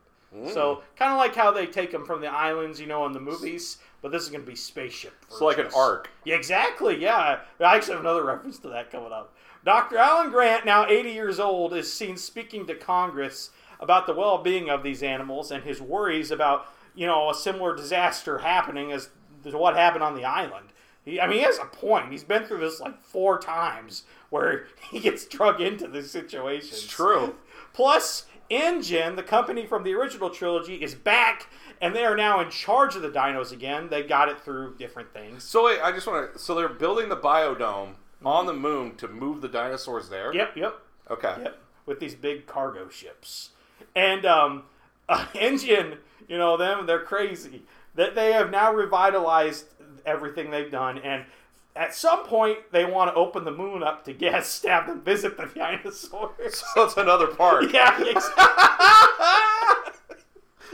So, hmm. kind of like how they take them from the islands, you know, in the movies, but this is going to be spaceship. It's like an ark. Yeah, exactly. Yeah, I actually have another <laughs> reference to that coming up. Dr. Alan Grant, now 80 years old, is seen speaking to Congress about the well-being of these animals and his worries about, you know, a similar disaster happening as to what happened on the island. He, I mean, he has a point. He's been through this like four times where he gets drug into this situation. It's true. Plus, InGen, the company from the original trilogy, is back, and they are now in charge of the dinos again. They got it through different things. So wait, I just want to. So they're building the biodome on the moon to move the dinosaurs there. Yep, yep, Okay. yep. With these big cargo ships, and um, <laughs> uh, InGen, you know them, they're crazy. That they have now revitalized everything they've done, and at some point they want to open the moon up to guests to have them visit the dinosaurs. <laughs> So it's another part. <laughs> yeah, exactly.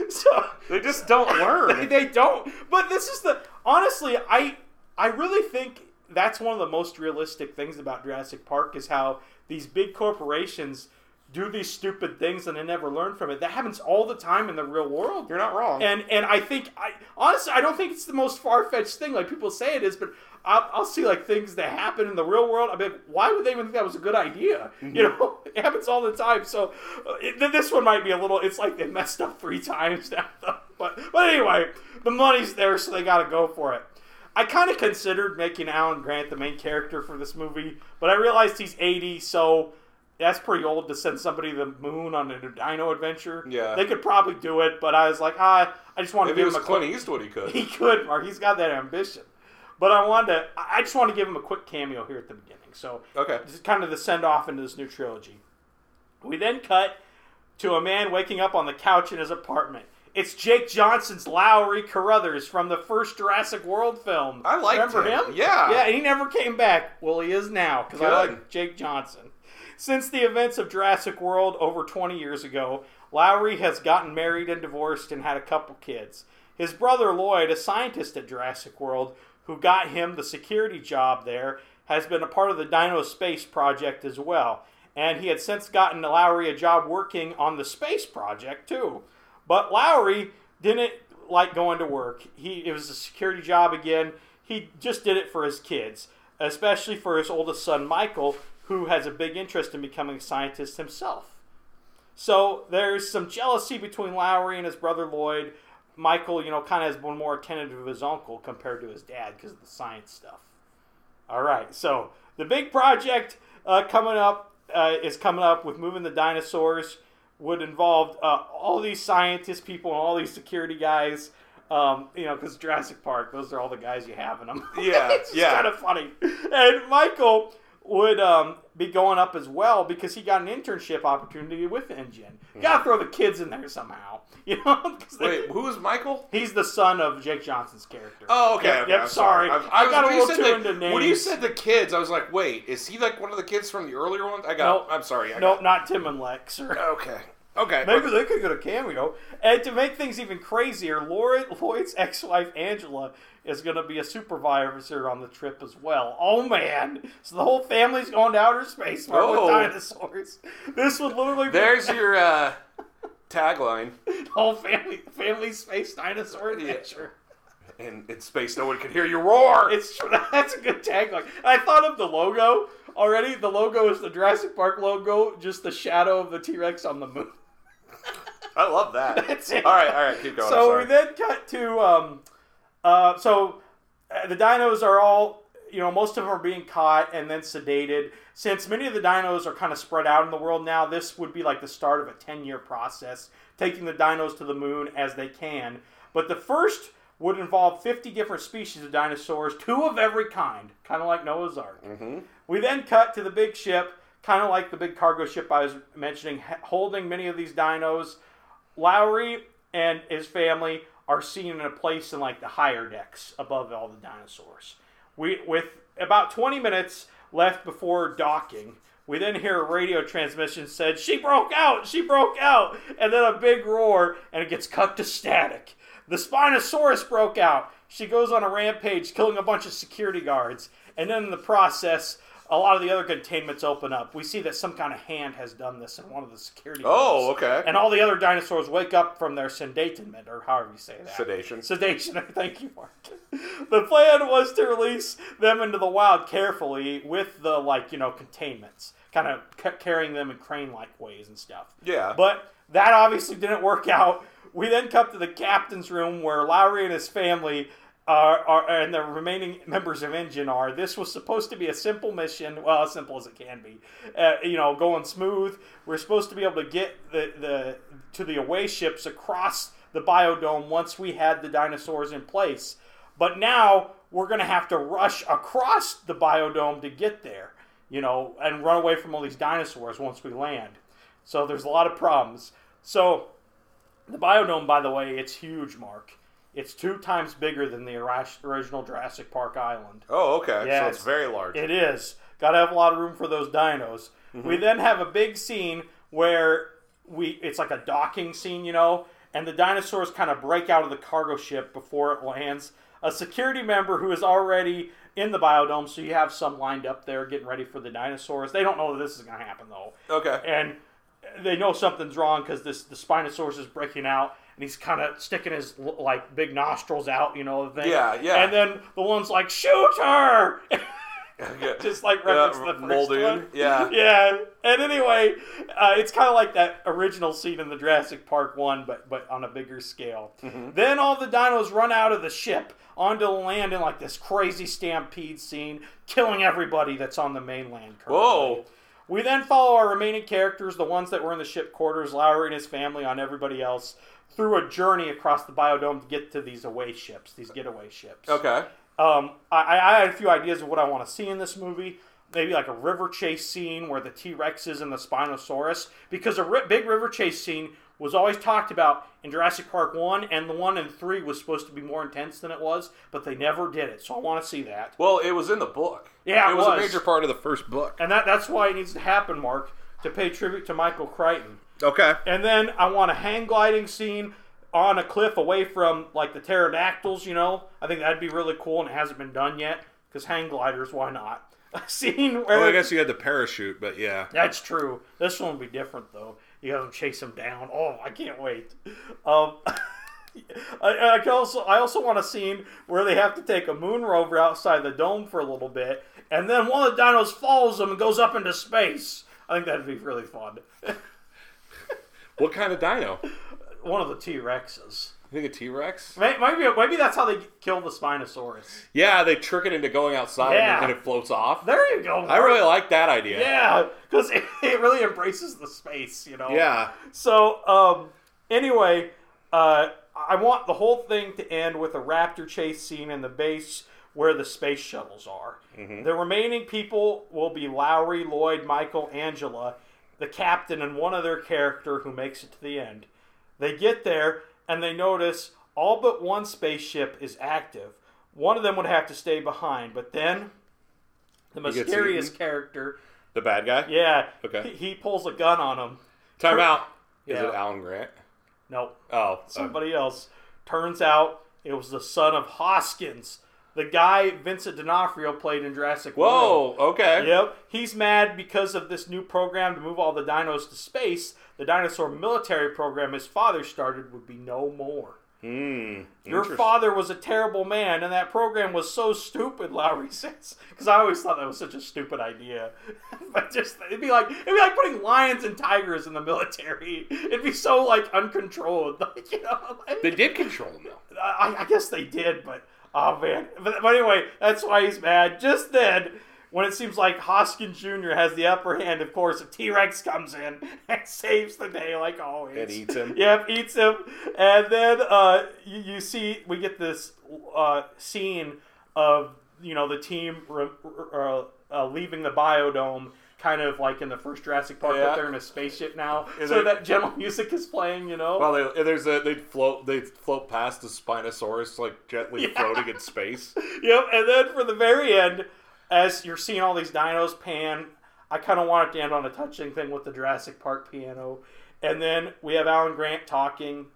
so They just don't they, learn. they don't. But this is the honestly, I I really think that's one of the most realistic things about Jurassic Park is how these big corporations do these stupid things and they never learn from it. That happens all the time in the real world. You're not wrong. And and I think I honestly I don't think it's the most far fetched thing like people say it is, but I'll, I'll see like things that happen in the real world. I mean, why would they even think that was a good idea? You know, <laughs> it happens all the time. So uh, it, this one might be a little. It's like they messed up three <laughs> times now. Though. But but anyway, the money's there, so they got to go for it. I kind of considered making Alan Grant the main character for this movie, but I realized he's 80, so that's pretty old to send somebody to the moon on a dino adventure. Yeah. they could probably do it, but I was like, ah, I just want to If give him a Clint quick. Eastwood, he could. <laughs> He could, Marc. He's got that ambition. But I wanted to. I just want to give him a quick cameo here at the beginning. So Okay. this is kind of the send off into this new trilogy. We then cut to a man waking up on the couch in his apartment. It's Jake Johnson's Lowery Cruthers from the first Jurassic World film. I like Remember him. him? Yeah. Yeah, and he never came back. Well, he is now because I like Jake Johnson. Since the events of Jurassic World over 20 years ago, Lowery has gotten married and divorced and had a couple kids. His brother Lloyd, a scientist at Jurassic World who got him the security job there, has been a part of the Dino Space project as well. And he had since gotten Lowery a job working on the space project too. But Lowery didn't like going to work. He it was a security job again. He just did it for his kids, especially for his oldest son Michael, who has a big interest in becoming a scientist himself. So there's some jealousy between Lowery and his brother Lloyd. Michael, you know, kind of has been more attentive to his uncle compared to his dad because of the science stuff. All right, so the big project uh, coming up uh, is coming up with moving the dinosaurs. Would involve uh, all these scientist people and all these security guys. Um, you know, because Jurassic Park, those are all the guys you have in them. <laughs> Yeah, it's yeah. kind of funny. And Michael would um, be going up as well because he got an internship opportunity with InGen. Got to throw the kids in there somehow, <laughs> you know. they- <laughs> Wait, who is Michael? He's the son of Jake Johnson's character. Oh, okay. Yep, okay, yep, I'm sorry. I'm- I was- got a little too the- into When you said the kids, I was like, wait, is he like one of the kids from the earlier ones? I got. Nope. I'm sorry. I Nope, not Tim and Lex. Or, <laughs> okay. Okay. maybe they could get a cameo. And to make things even crazier, Lloyd, Lloyd's ex-wife Angela is going to be a supervisor on the trip as well. Oh man! So the whole family's going to outer space with Oh. dinosaurs. This would literally be There's your uh, <laughs> tagline. the whole family family space dinosaur adventure. In, in space, no one can hear you roar. It's <laughs> that's a good tagline. I thought of the logo already. The logo is the Jurassic Park logo, just the shadow of the T Rex on the moon. <laughs> I love that. All right, all right, keep going. so we then cut to um, uh, so uh, the dinos are all you know most of them are being caught and then sedated. Since many of the dinos are kind of spread out in the world now, this would be like the start of a ten year process, taking the dinos to the moon as they can. But the first would involve 50 different species of dinosaurs, two of every kind, kind of like Noah's Ark. We then cut to the big ship, kind of like the big cargo ship I was mentioning, holding many of these dinos. Lowery and his family are seen in a place in like the higher decks above all the dinosaurs. We with about 20 minutes left before docking, we then hear a radio transmission said, "She broke out! She broke out!" And then a big roar, and it gets cut to static. The Spinosaurus broke out. She goes on a rampage, killing a bunch of security guards, and then in the process, a lot of the other containments open up. We see that some kind of hand has done this in one of the security. Oh, guards. okay. And all the other dinosaurs wake up from their sedatement, or however you say that. Sedation. Sedation. <laughs> Thank you, Marc. The plan was to release them into the wild carefully with the like you know containments, kind of ca- carrying them in crane-like ways and stuff. Yeah. But that obviously didn't work out. We then come to the captain's room where Lowery and his family are, are and the remaining members of InGen are. This was supposed to be a simple mission, well, as simple as it can be. Uh, you know, going smooth. We're supposed to be able to get the, the to the away ships across the biodome once we had the dinosaurs in place. But now we're going to have to rush across the biodome to get there, you know, and run away from all these dinosaurs once we land. So there's a lot of problems. So the biodome, by the way, it's huge, Marc. It's two times bigger than the original Jurassic Park Island. oh, okay. Yeah, so it's it's- very large. It is. Got to have a lot of room for those dinos. Mm-hmm. We then have a big scene where we it's like a docking scene, you know, and the dinosaurs kind of break out of the cargo ship before it lands. A security member who is already in the biodome, so you have some lined up there getting ready for the dinosaurs. They don't know that this is going to happen though okay. and they know something's wrong because this the Spinosaurus is breaking out, and he's kind of sticking his like big nostrils out, you know, the thing. Yeah, yeah. And then the one's like, "Shoot her!" <laughs> Yeah. <laughs> Just like Yeah, reference the first Muldoon. one. Yeah. <laughs> Yeah. And anyway, uh, it's kind of like that original scene in the Jurassic Park one, but but on a bigger scale. Mm-hmm. Then all the dinos run out of the ship onto the land in like this crazy stampede scene, killing everybody that's on the mainland. Currently. Whoa. We then follow our remaining characters, the ones that were in the ship quarters, Lowery and his family, on everybody else, through a journey across the biodome to get to these away ships, these getaway ships. Okay. Um, I, I had a few ideas of what I want to see in this movie. Maybe like a river chase scene where the T Rex is in the Spinosaurus, because a ri- big river chase scene was always talked about in Jurassic Park 1, and the one in 3 was supposed to be more intense than it was, but they never did it, so I want to see that. Well, it was in the book. Yeah, it it was, a major part of the first book. And that, that's why it needs to happen, Marc, to pay tribute to Michael Crichton. Okay. And then I want a hang gliding scene on a cliff away from like the pterodactyls. You know, I think that'd be really cool, and it hasn't been done yet. Because hang gliders, why not? <laughs> A scene where Well, I guess you had the parachute, but yeah. that's true. This one will be different though. You have them chase them down. Oh, I can't wait. Um, <laughs> I, I can also I also want a scene where they have to take a moon rover outside the dome for a little bit, and then one of the dinos follows them and goes up into space. I think that'd be really fun. <laughs> What kind of dino? one of the T Rexes. You think a T Rex? Maybe maybe that's how they kill the Spinosaurus. Yeah, they trick it into going outside Yeah. and it floats off. There you go. I really like that idea. yeah, because it, <laughs> it really embraces the space, you know. Yeah. So um, anyway, uh, I want the whole thing to end with a raptor chase scene in the base where the space shuttles are. The remaining people will be Lowery, Lloyd, Michael, Angela, the captain, and one other character who makes it to the end. They get there and they notice all but one spaceship is active. One of them would have to stay behind, but then the gets mysterious eaten? character, The bad guy? yeah, Okay. he, he pulls a gun on him. Time out. Is Yeah. it Alan Grant? Nope, Oh. uh, somebody else. Turns out it was the son of Hoskins, the guy Vincent D'Onofrio played in Jurassic World. whoa, okay. Yep, he's mad because of this new program to move all the dinos to space. The dinosaur military program his father started would be no more. Hmm. Your father was a terrible man, and that program was so stupid. Lowery says, <laughs> because I always thought that was such a stupid idea. <laughs> but just it'd be like it'd be like putting lions and tigers in the military. <laughs> It'd be so like uncontrolled. Like you know, like- They did control them though. I, I guess they did, but oh man. But, but anyway, that's why he's mad. Just then, when it seems like Hoskins Jr. has the upper hand, of course, a T Rex comes in <laughs> and saves the day, like always. And eats him. Yep, eats him. And then uh, you, you see, we get this uh, scene of, you know, the team re- uh, uh, leaving the biodome. Kind of like in the first Jurassic Park, Yeah. that they're in a spaceship now, so that gentle <laughs> music is playing. You know, Well, they, there's a they float they float past the Spinosaurus like gently Yeah. floating in space. <laughs> Yep, and then for the very end, as you're seeing all these dinos pan, I kind of want it to end on a touching thing with the Jurassic Park piano. And then we have Alan Grant talking,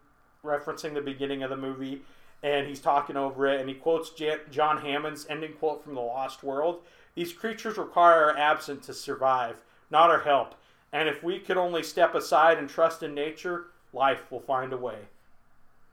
referencing the beginning of the movie, and he's talking over it, and he quotes Jan- John Hammond's ending quote from The Lost World These creatures require our absence to survive, not our help. And if we could only step aside and trust in nature, life will find a way.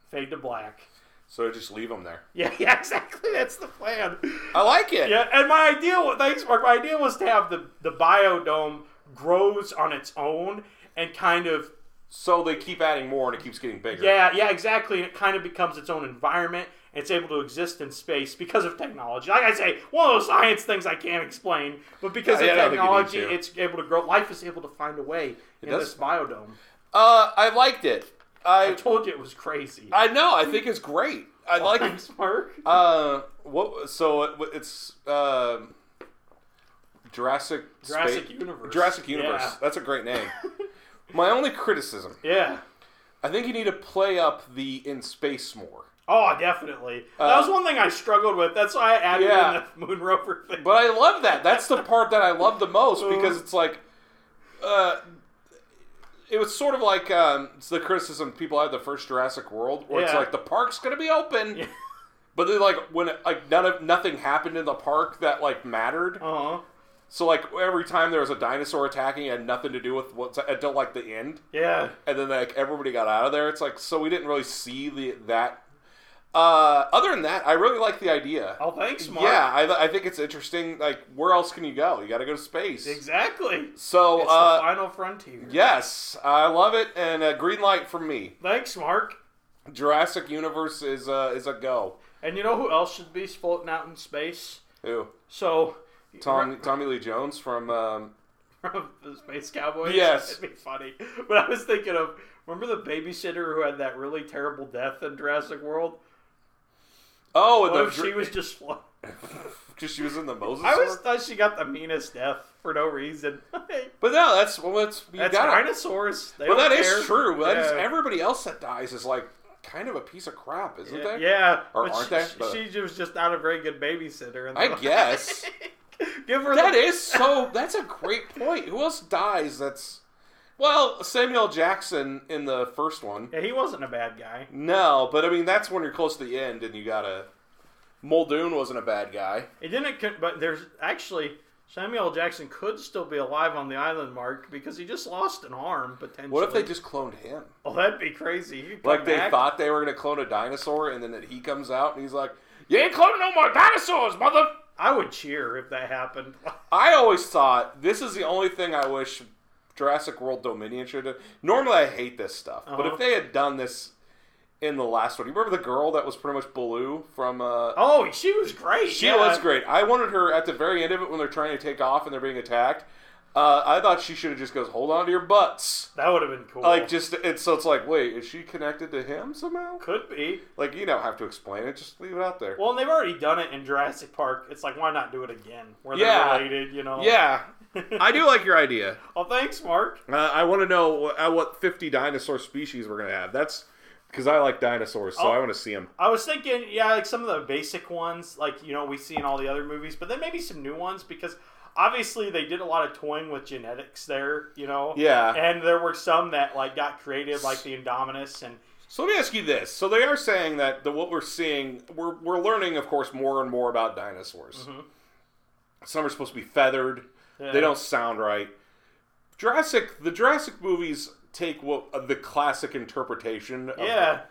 Fade to black. So just leave them there. Yeah, <laughs> yeah, exactly. That's the plan. I like it. Yeah, and my idea thanks, Mark. My idea was to have the the biodome grows on its own and kind of So they keep adding more, and it keeps getting bigger. yeah, yeah, exactly. And it kind of becomes its own environment. It's able to exist in space because of technology. Like I say, one of those science things I can't explain, but because Yeah, of yeah, I don't think you need technology, it's able to grow. Life is able to find a way in does. this biodome. Uh, I liked it. I I told you it was crazy. I know. I think it's great. I <laughs> like it. Thanks, Marc. Uh, what? So it, it's um Jurassic Jurassic Spa- Universe. Jurassic Universe. Yeah. That's a great <laughs> name. My only criticism, Yeah. I think you need to play up the in space more. Oh, definitely. that Uh, was one thing I struggled with. That's why I added Yeah. in the <laughs> moon rover thing. But I love that. That's the part that I love the most Uh-huh. because it's like, uh, it was sort of like um, the criticism people had of the first Jurassic World, where it's like the park's gonna be open, Yeah. <laughs> but then like when it, like none of nothing happened in the park that like mattered. Uh huh. So like every time there was a dinosaur attacking, it had nothing to do with what's until like the end, Yeah. and then like everybody got out of there. It's like so we didn't really see the that. Uh, other than that, I really like the idea. Oh, thanks, Marc. Yeah, I, I think it's interesting. Like, where else can you go? You got to go to space. Exactly. So, It's uh, the final frontier. yes, I love it, and a green light from me. Thanks, Marc. Jurassic Universe is uh, is a go. And you know who else should be floating out in space? Who? So, Tom, Tommy Lee Jones from um, <laughs> from the Space Cowboys. Yes. it'd be funny. <laughs> But I was thinking of remember the babysitter who had that really terrible death in Jurassic World. Oh, and What the if she was just? because <laughs> she was in the Moses. I always thought she got the meanest death for no reason. <laughs> but no, that's well, that's you That's got dinosaurs. They Well, that is care. true. That is- Yeah. everybody else that dies is like kind of a piece of crap, isn't Yeah, they? yeah, Or but aren't she, they? she- But- She was just not a very good babysitter. I guess. <laughs> Give her That the, is so. That's a great point. Who else dies? That's well, Samuel Jackson in the first one. Yeah, he wasn't a bad guy. No, but I mean that's when you're close to the end and you gotta. Muldoon wasn't a bad guy. It didn't, but there's actually Samuel Jackson could still be alive on the island, Marc, because he just lost an arm potentially. What if they just cloned him? Oh, that'd be crazy. He could come Like they back. thought they were gonna clone a dinosaur, and then that he comes out and he's like, "You ain't cloning no more dinosaurs, mother." I would cheer if that happened. I always thought this is the only thing I wish Jurassic World Dominion should have. Normally, I hate this stuff, but Uh-huh. if they had done this in the last one, you remember the girl that was pretty much Baloo from? Uh, oh, she was great. she yeah. was great. I wanted her at the very end of it when they're trying to take off and they're being attacked. Uh, I thought she should have just goes, "Hold on to your butts." That would have been cool. Like just it's so it's like, wait, is she connected to him somehow? could be. Like you don't have to explain it, just leave it out there. Well, and they've already done it in Jurassic Park. It's like, why not do it again? Where they're Yeah. related, you know? yeah, I do like your idea. Oh, thanks, Marc. Uh, I want to know uh, what 50 dinosaur species we're going to have. That's because I like dinosaurs, so Oh. I want to see them. I was thinking, yeah, like some of the basic ones, like you know we see in all the other movies, but then maybe some new ones because obviously they did a lot of toying with genetics there, you know. Yeah. And there were some that like got created, like the Indominus, and So let me ask you this. So they are saying that the, what we're seeing, we're, we're learning, of course, more and more about dinosaurs. Some are supposed to be feathered. Yeah. They don't sound right. Jurassic, the Jurassic movies take what uh, the classic interpretation. Of yeah,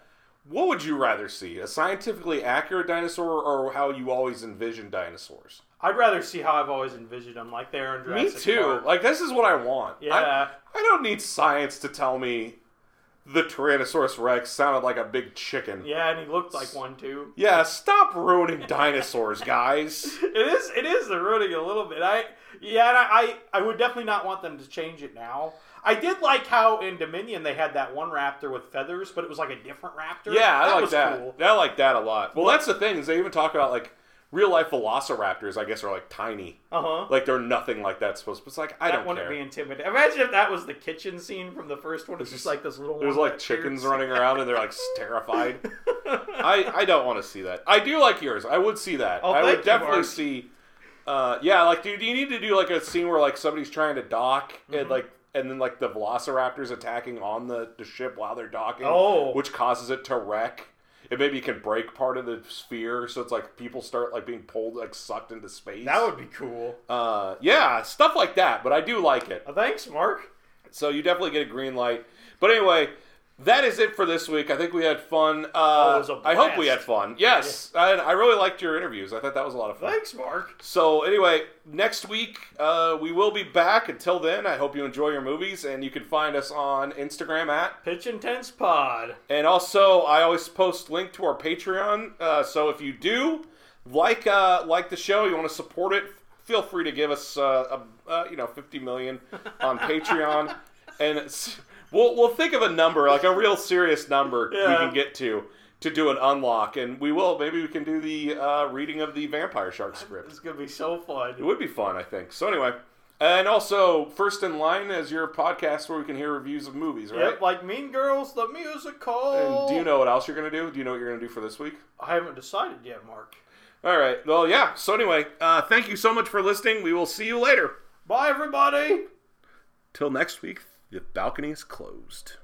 What would you rather see? A scientifically accurate dinosaur or how you always envision dinosaurs? I'd rather see how I've always envisioned them, like they're in Jurassic Me too. Park. Like this is what I want. Yeah. I, I don't need science to tell me the Tyrannosaurus Rex sounded like a big chicken. Yeah, and he looked like one too. Yeah, stop ruining dinosaurs, guys. <laughs> It is. It is the ruining a little bit. I yeah, and I, I I would definitely not want them to change it now. I did like how in Dominion they had that one raptor with feathers, but it was like a different raptor. Yeah, I like was that. Cool. I like that a lot. Well, that's the thing is they even talk about like real life velociraptors. I guess are like tiny. Uh huh. Like they're nothing like that supposed. But it's like I That don't wouldn't care. be intimidating. Imagine if that was the kitchen scene from the first one. It's just like this little. There's like chickens running around and they're like terrified. <laughs> I, I don't want to see that. I do like yours. I would see that. Oh, I would you, definitely Marc. see. Uh, yeah, like, dude, you need to do like a scene where like somebody's trying to dock Mm-hmm. and like, and then like the Velociraptors attacking on the, the ship while they're docking, Oh. which causes it to wreck. And maybe can break part of the sphere, so it's like people start like being pulled, like sucked into space. That would be cool. uh, yeah, stuff like that. But I do like it. Uh, thanks, Marc. So you definitely get a green light. But anyway, that is it for this week. I think we had fun. Uh, Oh, it was a I hope we had fun. Yes, I, I really liked your interviews. I thought that was a lot of fun. Thanks, Marc. So anyway, next week uh, we will be back. Until then, I hope you enjoy your movies, and you can find us on Instagram at. Pitch Intense Pod. And also, I always post link to our Patreon. Uh, so if you do like uh, like the show, you want to support it, feel free to give us uh, a, uh, you know fifty million on <laughs> Patreon, and it's, we'll we'll think of a number like a real serious number we can get to to do an unlock, and we will. Maybe we can do the uh, reading of the Vampire Shark script. It's gonna be so fun. It would be fun, I think. So anyway. And also, first in line is your podcast where we can hear reviews of movies, right? Yep, like Mean Girls, the musical. And do you know what else you're going to do? Do you know what you're going to do for this week? I haven't decided yet, Marc. All right. Well, yeah. So anyway, uh, thank you so much for listening. We will see you later. Bye, everybody. Till next week, the balcony is closed.